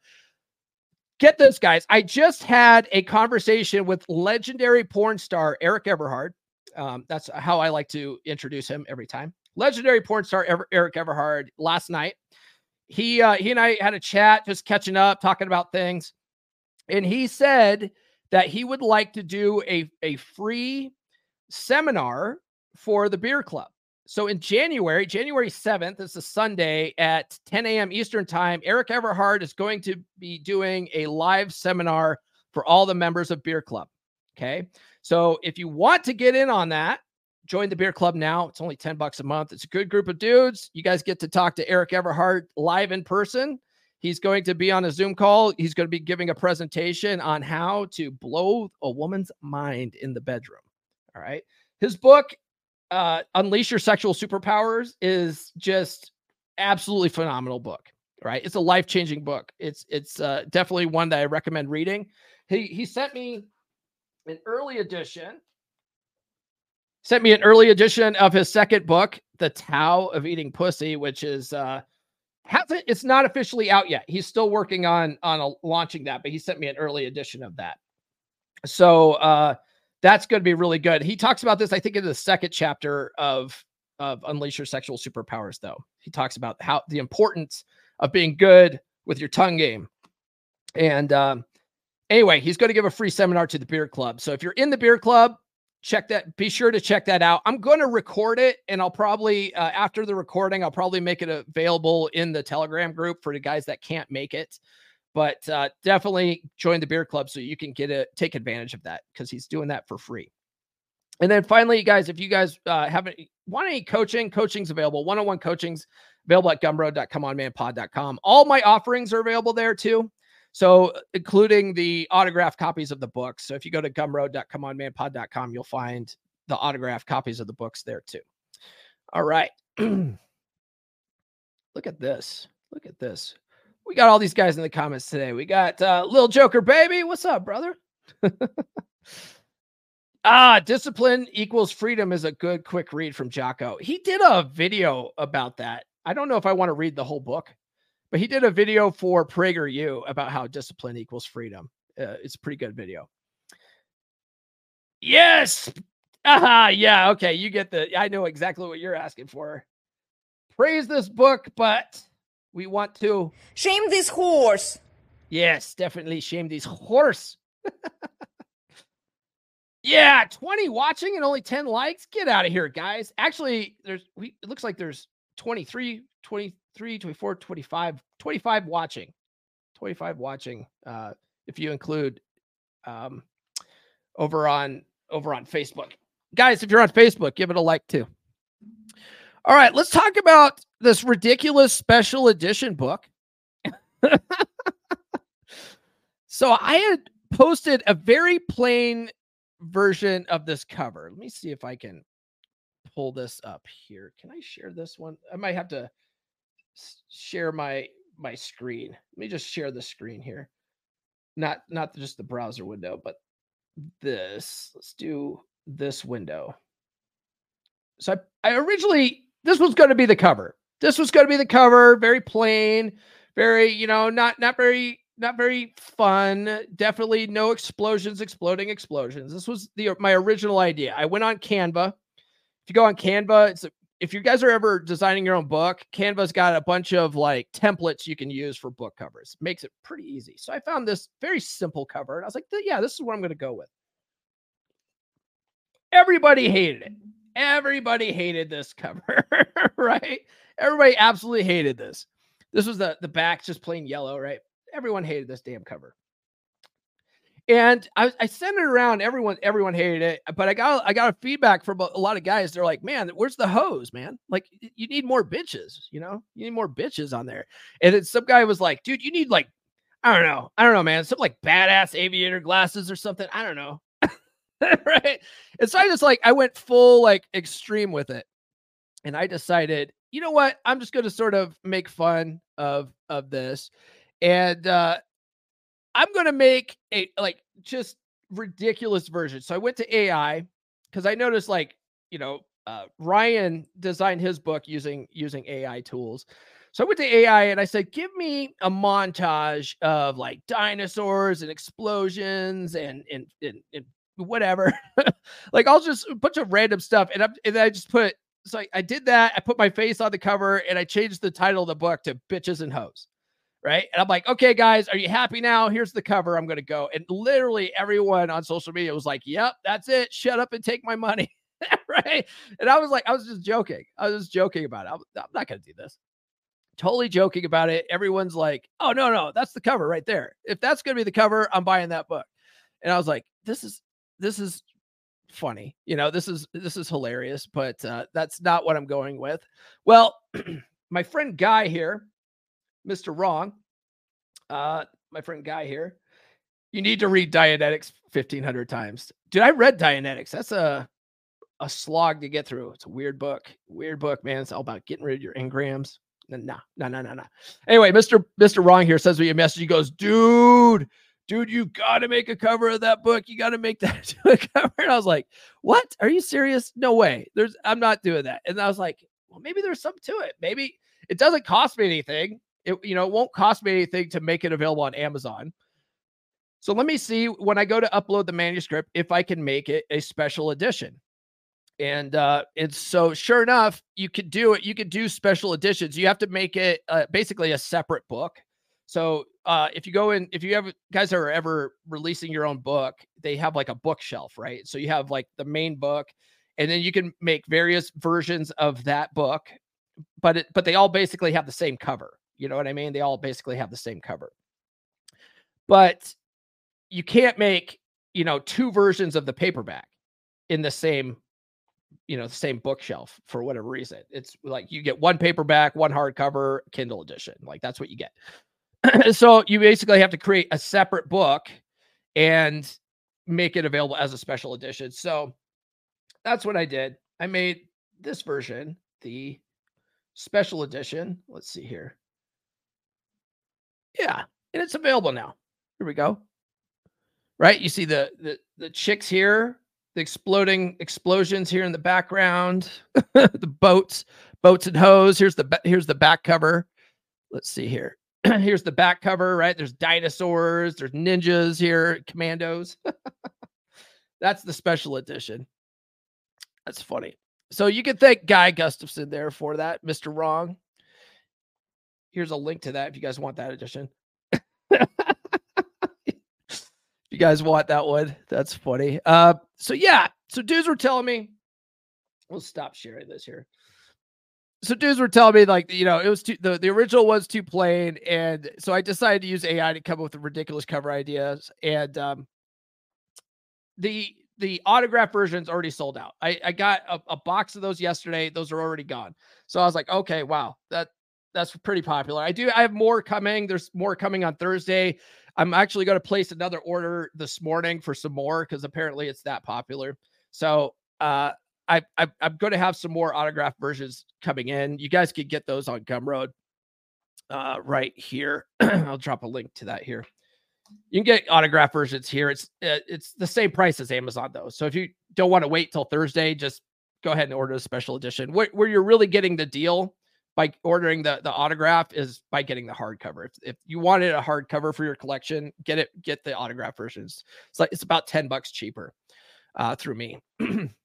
S1: Get this, guys. I just had a conversation with legendary porn star Eric Everhard. Um, that's how I like to introduce him every time. Legendary porn star Ever- Eric Everhard last night. He uh, he and I had a chat, just catching up, talking about things, and he said that he would like to do a a free seminar for the beer club. So in January, January 7th, it's a Sunday at 10 a.m. Eastern Time. Eric Everhard is going to be doing a live seminar for all the members of Beer Club. Okay. So if you want to get in on that, join the beer club now. It's only 10 bucks a month. It's a good group of dudes. You guys get to talk to Eric Everhard live in person. He's going to be on a Zoom call. He's going to be giving a presentation on how to blow a woman's mind in the bedroom. All right. His book, uh, Unleash Your Sexual Superpowers, is just absolutely phenomenal book. Right. It's a life changing book. It's it's uh, definitely one that I recommend reading. He he sent me an early edition. Sent me an early edition of his second book, The Tao of Eating Pussy, which is uh hasn't it's not officially out yet. He's still working on on a, launching that, but he sent me an early edition of that. So uh that's going to be really good. He talks about this, I think, in the second chapter of of Unleash Your Sexual Superpowers, though. He talks about how the importance of being good with your tongue game. And um, anyway, he's going to give a free seminar to the beer club. So if you're in the beer club, check that. Be sure to check that out. I'm going to record it, and I'll probably uh, after the recording, I'll probably make it available in the Telegram group for the guys that can't make it. But uh, definitely join the beer club so you can get it, take advantage of that because he's doing that for free. And then finally, guys, if you guys uh, haven't want any coaching, coaching's available. One-on-one coaching's available at gumroad.comeonmanpod.com. All my offerings are available there too. So, including the autographed copies of the books. So, if you go to gumroad.comeonmanpod.com, you'll find the autographed copies of the books there too. All right. Look at this. Look at this. We got all these guys in the comments today. We got uh, Lil Joker Baby. What's up, brother? ah, discipline equals freedom is a good quick read from Jocko. He did a video about that. I don't know if I want to read the whole book, but he did a video for PragerU about how discipline equals freedom. Uh, it's a pretty good video. Yes. Aha. Yeah. Okay. You get the, I know exactly what you're asking for. Praise this book, but we want to
S4: shame this horse.
S1: Yes, definitely shame this horse. yeah, 20 watching and only 10 likes. Get out of here, guys. Actually, there's we it looks like there's 23, 23, 24, 25, 25 watching. 25 watching. Uh, if you include um over on over on Facebook. Guys, if you're on Facebook, give it a like too. All right, let's talk about this ridiculous special edition book. so I had posted a very plain version of this cover. Let me see if I can pull this up here. Can I share this one? I might have to share my my screen. Let me just share the screen here. Not not just the browser window, but this. Let's do this window. So I, I originally this was going to be the cover. This was going to be the cover, very plain, very, you know, not not very not very fun. Definitely no explosions, exploding explosions. This was the my original idea. I went on Canva. If you go on Canva, it's if you guys are ever designing your own book, Canva's got a bunch of like templates you can use for book covers. Makes it pretty easy. So I found this very simple cover and I was like, yeah, this is what I'm going to go with. Everybody hated it. Everybody hated this cover, right? Everybody absolutely hated this. This was the the back just plain yellow, right? Everyone hated this damn cover. And I, I sent it around. Everyone, everyone hated it. But I got I got a feedback from a, lot of guys. They're like, "Man, where's the hoes, man? Like, you need more bitches. You know, you need more bitches on there." And then some guy was like, "Dude, you need like I don't know. I don't know, man. Something like badass aviator glasses or something. I don't know. right. And so I just like I went full like extreme with it. And I decided, you know what? I'm just gonna sort of make fun of of this. And uh I'm gonna make a like just ridiculous version. So I went to AI because I noticed like, you know, uh, Ryan designed his book using using AI tools. So I went to AI and I said, give me a montage of like dinosaurs and explosions and and, and, and whatever. like I'll just a bunch of random stuff. And, I, and I just put so I, I did that. I put my face on the cover and I changed the title of the book to Bitches and Hoes right? And I'm like, okay, guys, are you happy now? Here's the cover. I'm going to go. And literally everyone on social media was like, yep, that's it. Shut up and take my money. right. And I was like, I was just joking. I was just joking about it. I'm, I'm not going to do this. Totally joking about it. Everyone's like, oh, no, no, that's the cover right there. If that's going to be the cover, I'm buying that book. And I was like, this is, this is funny. You know, this is, this is hilarious, but uh, that's not what I'm going with. Well, my friend Guy here, Mr. Wrong, uh, my friend Guy here, you need to read Dianetics 1500 times. Dude, I read Dianetics. That's a a slog to get through. It's a weird book. Weird book, man. It's all about getting rid of your engrams. No, no, no, no, no. Anyway, Mr. Mr. Wrong here says me a message. He goes, dude, dude, you got to make a cover of that book. You got to make that a cover. And I was like, what? Are you serious? No way. There's, I'm not doing that. And I was like, well, maybe there's something to it. Maybe it doesn't cost me anything. It, you know, it won't cost me anything to make it available on Amazon. So let me see when I go to upload the manuscript if I can make it a special edition. And uh, and so sure enough, you could do it. You could do special editions. You have to make it uh, basically a separate book. So uh, if you go in, if you ever guys are ever releasing your own book, they have like a bookshelf, right? So you have like the main book, and then you can make various versions of that book, but it, but they all basically have the same cover. You know what I mean? They all basically have the same cover. But you can't make, you know, two versions of the paperback in the same, you know, the same bookshelf for whatever reason. It's like you get one paperback, one hardcover, Kindle edition. Like that's what you get. so you basically have to create a separate book and make it available as a special edition. So that's what I did. I made this version, the special edition. Let's see here. Yeah, and it's available now. Here we go. Right, you see the the the chicks here, the exploding explosions here in the background, the boats, boats and hoes. Here's the here's the back cover. Let's see here. here's the back cover. Right, there's dinosaurs, there's ninjas here, commandos. That's the special edition. That's funny. So you can thank Guy Gustafson there for that, Mr. Wrong. Here's a link to that if you guys want that edition. if you guys want that one, that's funny. Uh, so yeah, so dudes were telling me, we'll stop sharing this here. So dudes were telling me like you know it was too the, the original was too plain, and so I decided to use AI to come up with ridiculous cover ideas. And um, the the autograph version's already sold out. I, I got a, a, box of those yesterday. Those are already gone. So I was like, okay, wow, that that's pretty popular. I do. I have more coming. There's more coming on Thursday. I'm actually going to place another order this morning for some more because apparently it's that popular. So uh, I, I I'm going to have some more autograph versions coming in. You guys can get those on Gumroad uh, right here. I'll drop a link to that here. You can get autograph versions here. It's uh, it's the same price as Amazon though. So if you don't want to wait till Thursday, just go ahead and order a special edition. Where, where you're really getting the deal by ordering the the autograph is by getting the hardcover. If, if you wanted a hardcover for your collection, get it get the autograph versions. It's like it's about 10 bucks cheaper uh, through me.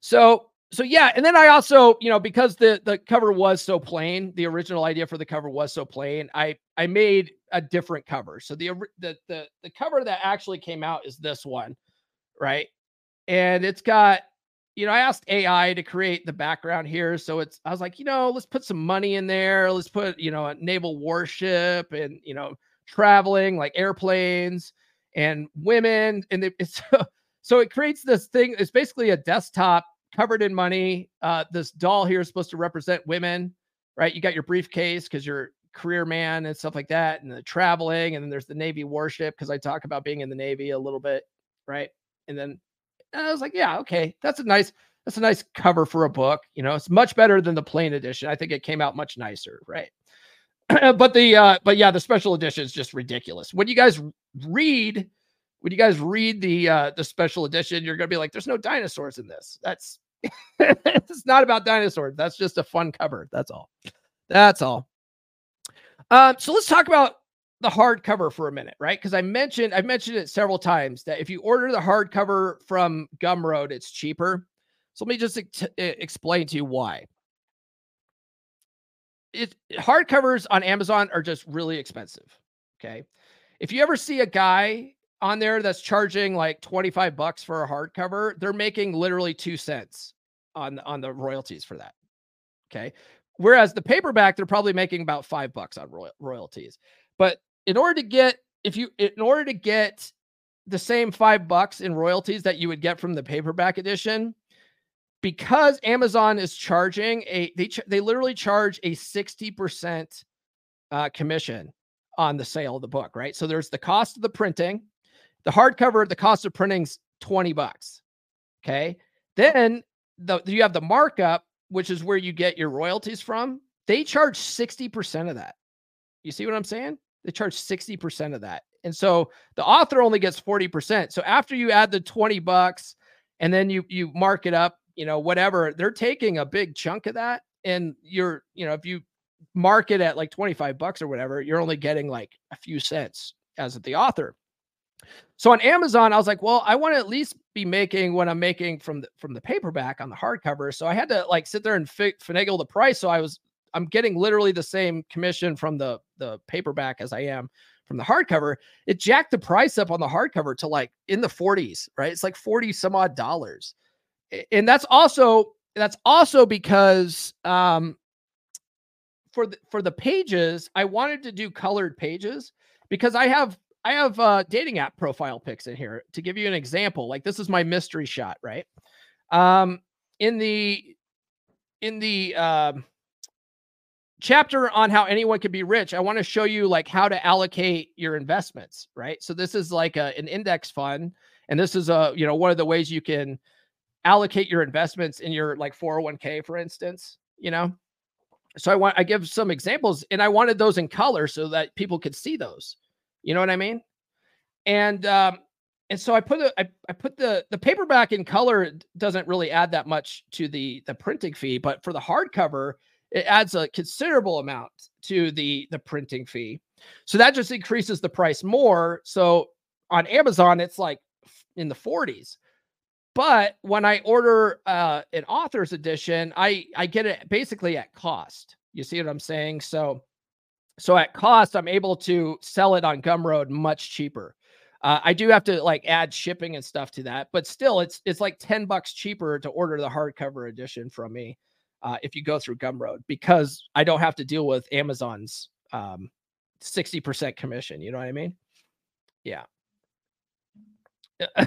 S1: so so yeah, and then I also, you know, because the the cover was so plain, the original idea for the cover was so plain, I I made a different cover. So the the the the cover that actually came out is this one, right? And it's got you know, I asked AI to create the background here. So it's, I was like, you know, let's put some money in there. Let's put, you know, a naval warship and, you know, traveling like airplanes and women. And it's, it creates this thing. It's basically a desktop covered in money. Uh, this doll here is supposed to represent women, right? You got your briefcase because you're career man and stuff like that, and the traveling, and then there's the Navy warship because I talk about being in the Navy a little bit, right? And then and I was like, yeah, okay, that's a nice that's a nice cover for a book. You know, it's much better than the plain edition. I think it came out much nicer, right? but the uh but yeah, the special edition is just ridiculous. When you guys read when you guys read the uh the special edition, you're gonna be like, there's no dinosaurs in this. That's it's not about dinosaurs. That's just a fun cover. That's all. That's all. Um, so let's talk about the hardcover for a minute, right? Because I mentioned I've mentioned it several times that if you order the hardcover from Gumroad, it's cheaper. So let me just ex- explain to you why. It hardcovers on Amazon are just really expensive. Okay. If you ever see a guy on there that's charging like 25 bucks for a hardcover, they're making literally two cents on on the royalties for that. Okay. Whereas the paperback, they're probably making about five bucks on roy- royalties. But in order to get, if you, in order to get the same five bucks in royalties that you would get from the paperback edition, because Amazon is charging a, they, they literally charge a 60% uh, commission on the sale of the book, right? So there's the cost of the printing, the hardcover, the cost of printing's 20 bucks. Okay. Then the, you have the markup, which is where you get your royalties from. They charge 60% of that. You see what I'm saying? They charge 60% of that. And so the author only gets 40%. So after you add the 20 bucks and then you you mark it up, you know, whatever, they're taking a big chunk of that. And you're, you know, if you mark it at like 25 bucks or whatever, you're only getting like a few cents as the author. So on Amazon, I was like, well, I want to at least be making what I'm making from the from the paperback on the hardcover. So I had to like sit there and fi- finagle the price. So I was I'm getting literally the same commission from the the paperback as I am from the hardcover. It jacked the price up on the hardcover to like in the 40s, right? It's like 40 some odd dollars. And that's also that's also because um for the for the pages, I wanted to do colored pages because I have I have uh, dating app profile pics in here to give you an example. Like this is my mystery shot, right? Um, in the in the um, chapter on how anyone can be rich, I want to show you like how to allocate your investments, right? So this is like a, an index fund, and this is a you know one of the ways you can allocate your investments in your like 401k, for instance. You know, so I want I give some examples, and I wanted those in color so that people could see those. You know what I mean? And um, and so I put the I put the the paperback in color doesn't really add that much to the the printing fee, but for the hardcover, it adds a considerable amount to the the printing fee. So that just increases the price more. So on Amazon, it's like in the 40s. But when I order uh, an author's edition, I I get it basically at cost. You see what I'm saying? So so at cost, I'm able to sell it on Gumroad much cheaper. Uh, I do have to like add shipping and stuff to that, but still, it's it's like ten bucks cheaper to order the hardcover edition from me uh, if you go through Gumroad because I don't have to deal with Amazon's um, sixty percent commission. You know what I mean? Yeah.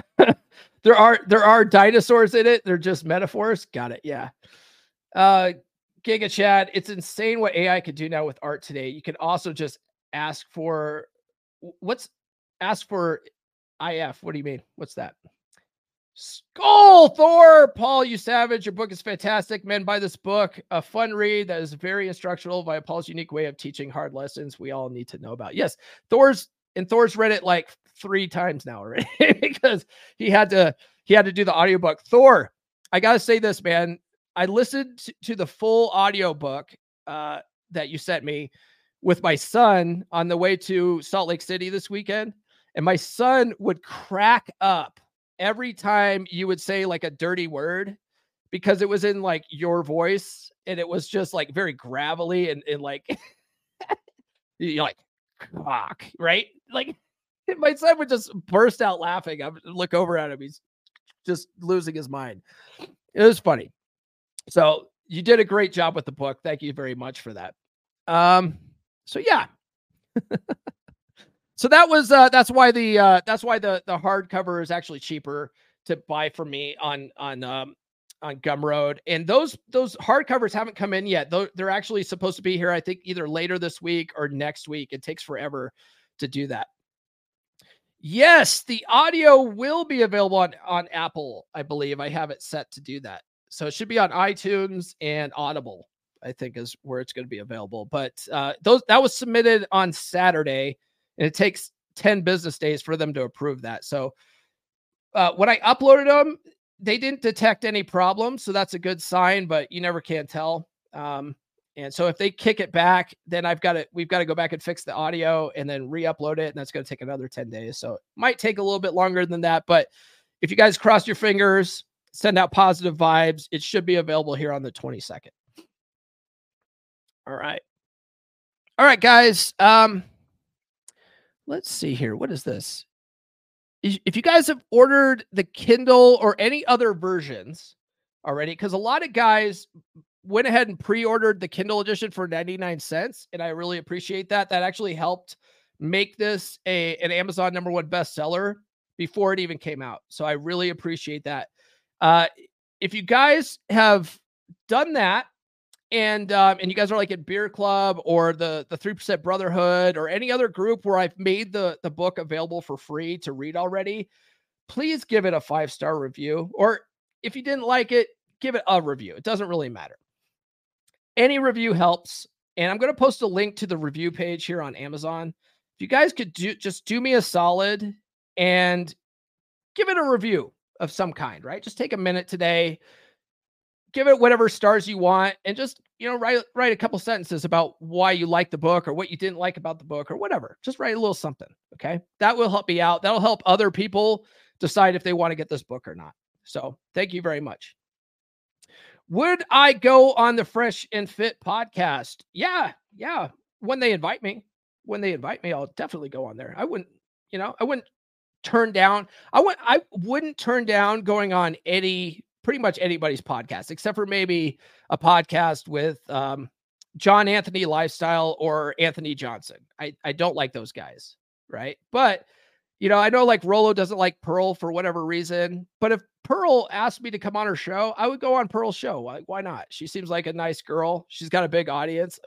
S1: there are there are dinosaurs in it. They're just metaphors. Got it. Yeah. Uh, Giga Chad, it's insane what AI could do now with art today. You can also just ask for what's ask for IF. What do you mean? What's that? Skull Thor, Paul, you savage. Your book is fantastic. Men, buy this book. A fun read that is very instructional via Paul's unique way of teaching hard lessons we all need to know about. Yes, Thor's and Thor's read it like three times now already because he had to he had to do the audiobook. Thor, I gotta say this, man. I listened to the full audiobook uh, that you sent me with my son on the way to Salt Lake City this weekend. And my son would crack up every time you would say like a dirty word because it was in like your voice and it was just like very gravelly and, and like you're like cock, right? Like my son would just burst out laughing. I would look over at him. He's just losing his mind. It was funny. So you did a great job with the book. Thank you very much for that. Um, so yeah. so that was uh that's why the uh that's why the the hardcover is actually cheaper to buy for me on on um on Gumroad, and those those hardcovers haven't come in yet. Though they're actually supposed to be here, I think either later this week or next week. It takes forever to do that. Yes, the audio will be available on on Apple. I believe I have it set to do that, so it should be on iTunes and Audible. I think is where it's going to be available. But uh, those that was submitted on Saturday, and it takes ten business days for them to approve that. So uh, when I uploaded them, they didn't detect any problems, so that's a good sign. But you never can tell. Um, and so if they kick it back, then I've got to we've got to go back and fix the audio and then re-upload it, and that's going to take another ten days. So it might take a little bit longer than that. But if you guys cross your fingers, send out positive vibes, it should be available here on the twenty second. All right. All right, guys. Um, let's see here. What is this? If you guys have ordered the Kindle or any other versions already, because a lot of guys went ahead and pre-ordered the Kindle edition for 99 cents, and I really appreciate that. That actually helped make this a an Amazon number one bestseller before it even came out. So I really appreciate that. Uh, if you guys have done that and um, and you guys are like at Beer Club or the the Three Percent Brotherhood or any other group where I've made the the book available for free to read already, please give it a five star review. Or if you didn't like it, give it a review. It doesn't really matter. Any review helps, and I'm going to post a link to the review page here on Amazon. If you guys could do just do me a solid and give it a review of some kind, right? Just take a minute today give it whatever stars you want and just you know write write a couple sentences about why you like the book or what you didn't like about the book or whatever. Just write a little something okay? That will help me out. That'll help other people decide if they want to get this book or not. So thank you very much. Would i go on the fresh and fit podcast? Yeah yeah. When they invite me when they invite me i'll definitely go on there. I wouldn't you know i wouldn't turn down i would i wouldn't turn down going on any pretty much anybody's podcast, except for maybe a podcast with um, John Anthony Lifestyle or Anthony Johnson. I, I don't like those guys, right? But you know, I know like Rollo doesn't like Pearl for whatever reason, but if Pearl asked me to come on her show, I would go on Pearl's show. Like, why not? She seems like a nice girl. She's got a big audience.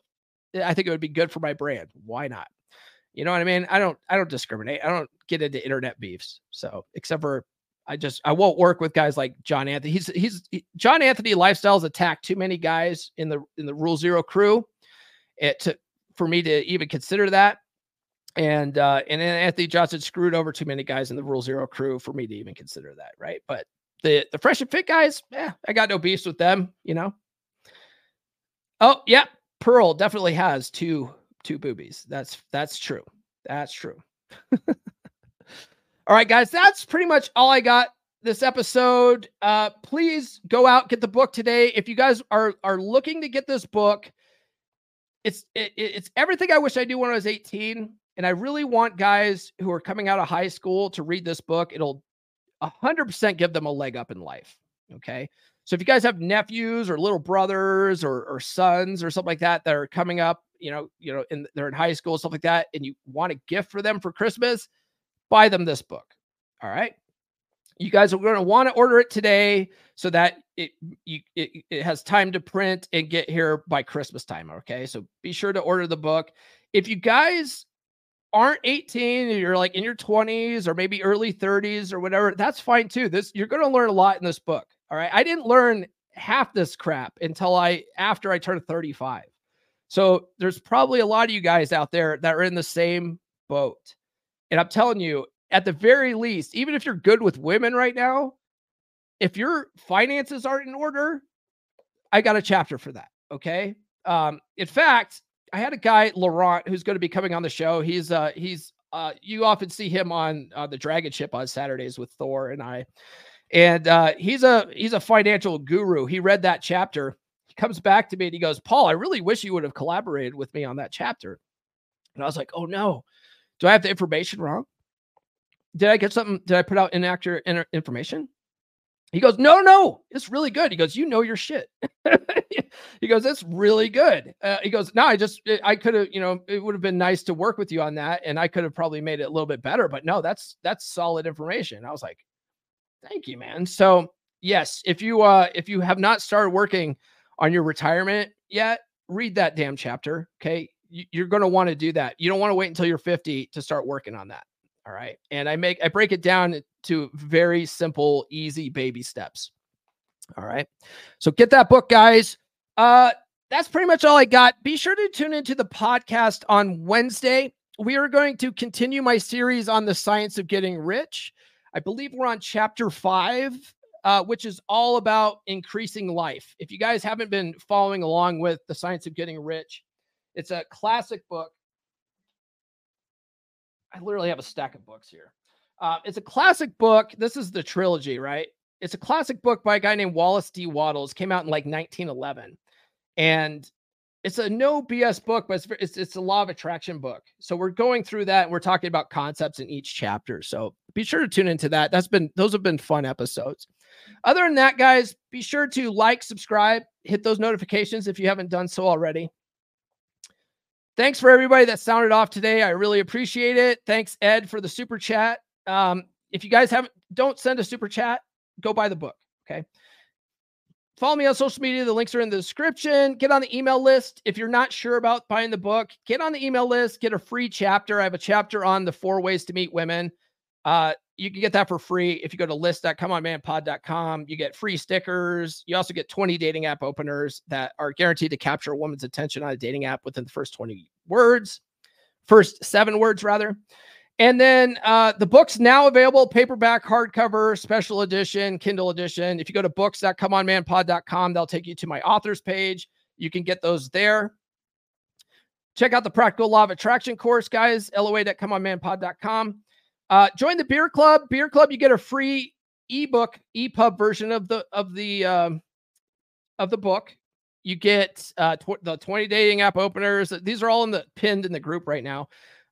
S1: I think it would be good for my brand. Why not? You know what I mean? I don't I don't discriminate. I don't get into internet beefs. So, except for I just I won't work with guys like John Anthony. He's he's he, John Anthony lifestyles attacked too many guys in the in the Rule Zero crew, it to for me to even consider that. And uh and then Anthony Johnson screwed over too many guys in the Rule Zero crew for me to even consider that, right? But the the fresh and fit guys, yeah, I got no beefs with them, you know. Oh yeah, Pearl definitely has two two boobies. That's that's true. That's true. All right, guys, that's pretty much all I got this episode. Uh, please go out get the book today. If you guys are are looking to get this book, it's it, it's everything I wish I knew when I was 18, and I really want guys who are coming out of high school to read this book. It'll 100% give them a leg up in life. Okay. So if you guys have nephews or little brothers or, or sons or something like that that are coming up, you know, you know, and they're in high school, stuff like that, and you want a gift for them for Christmas, buy them this book. All right. You guys are going to want to order it today so that it, you, it, it has time to print and get here by Christmas time. Okay. So be sure to order the book. If you guys aren't 18 you're like in your 20s or maybe early 30s or whatever, that's fine too. This you're going to learn a lot in this book. All right. I didn't learn half this crap until I after I turned 35. So there's probably a lot of you guys out there that are in the same boat. And I'm telling you, at the very least, even if you're good with women right now, if your finances aren't in order, I got a chapter for that. Okay. Um, in fact, I had a guy, Laurent, who's going to be coming on the show. He's uh he's uh you often see him on uh, the Dragon Ship on Saturdays with Thor and I. And uh he's a he's a financial guru. He read that chapter. Comes back to me and he goes, Paul, I really wish you would have collaborated with me on that chapter. And I was like, oh no, do I have the information wrong? Did I get something? Did I put out inaccurate information? He goes, no, no, it's really good. He goes, you know your shit. he goes, that's really good. Uh, he goes, no, I just, I could have, you know, it would have been nice to work with you on that, and I could have probably made it a little bit better. But no, that's that's solid information. I was like, thank you, man. So yes, if you uh if you have not started working on your retirement yet, read that damn chapter. Okay. You're going to want to do that. You don't want to wait until you're 50 to start working on that. All right. And I make, I break it down to very simple, easy baby steps. All right. So get that book, guys. Uh, that's pretty much all I got. Be sure to tune into the podcast on Wednesday. We are going to continue my series on the science of getting rich. I believe we're on chapter five, uh, which is all about increasing life. If you guys haven't been following along with the science of getting rich, it's a classic book I literally have a stack of books here. Uh, it's a classic book. This is the trilogy, right? It's a classic book by a guy named Wallace D. Wattles. Came out in like 1911, and it's a no BS book, but it's, it's it's a law of attraction book. So we're going through that, and we're talking about concepts in each chapter. So be sure to tune into that. That's been those have been fun episodes. Other than that, guys, be sure to like, subscribe, hit those notifications if you haven't done so already. Thanks for everybody that sounded off today. I really appreciate it. Thanks, Ed, for the super chat. Um, if you guys haven't, don't send a super chat, go buy the book. Okay. Follow me on social media. The links are in the description. Get on the email list. If you're not sure about buying the book, get on the email list, get a free chapter. I have a chapter on the four ways to meet women. Uh, you can get that for free if you go to list.comeonmanpod.com. You get free stickers. You also get 20 dating app openers that are guaranteed to capture a woman's attention on a dating app within the first 20 words, first seven words, rather. And then uh, the book's now available paperback, hardcover, special edition, Kindle edition. If you go to books.comeonmanpod.com, they'll take you to my authors page. You can get those there. Check out the Practical Law of Attraction course, guys. LOA.comeonmanpod.com. Uh, join the beer club. Beer club, you get a free ebook, EPUB version of the of the um, of the book. You get uh, tw- the 20 dating app openers. These are all in the pinned in the group right now.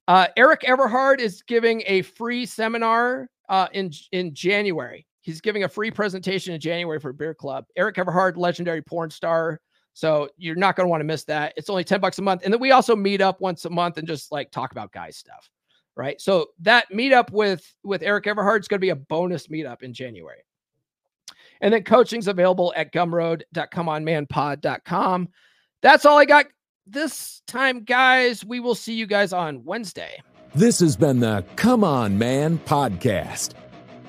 S1: Uh, Erik Everhard is giving a free seminar uh, in in January. He's giving a free presentation in January for Beer Club. Erik Everhard, legendary porn star. So you're not going to want to miss that. It's only 10 bucks a month. And then we also meet up once a month and just like talk about guy stuff right? So that meetup with with Erik Everhard is going to be a bonus meetup in January. And then coaching's available at gumroad.comeonmanpod.com. That's all I got this time, guys. We will see you guys on Wednesday.
S3: This has been the Come On Man podcast.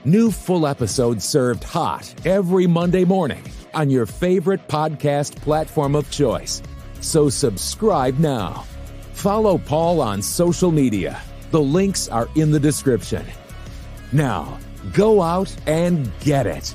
S3: New full episodes served hot every Monday morning on your favorite podcast platform of choice. So subscribe now. Follow Paul on social media the links are in the description. Now, go out and get it.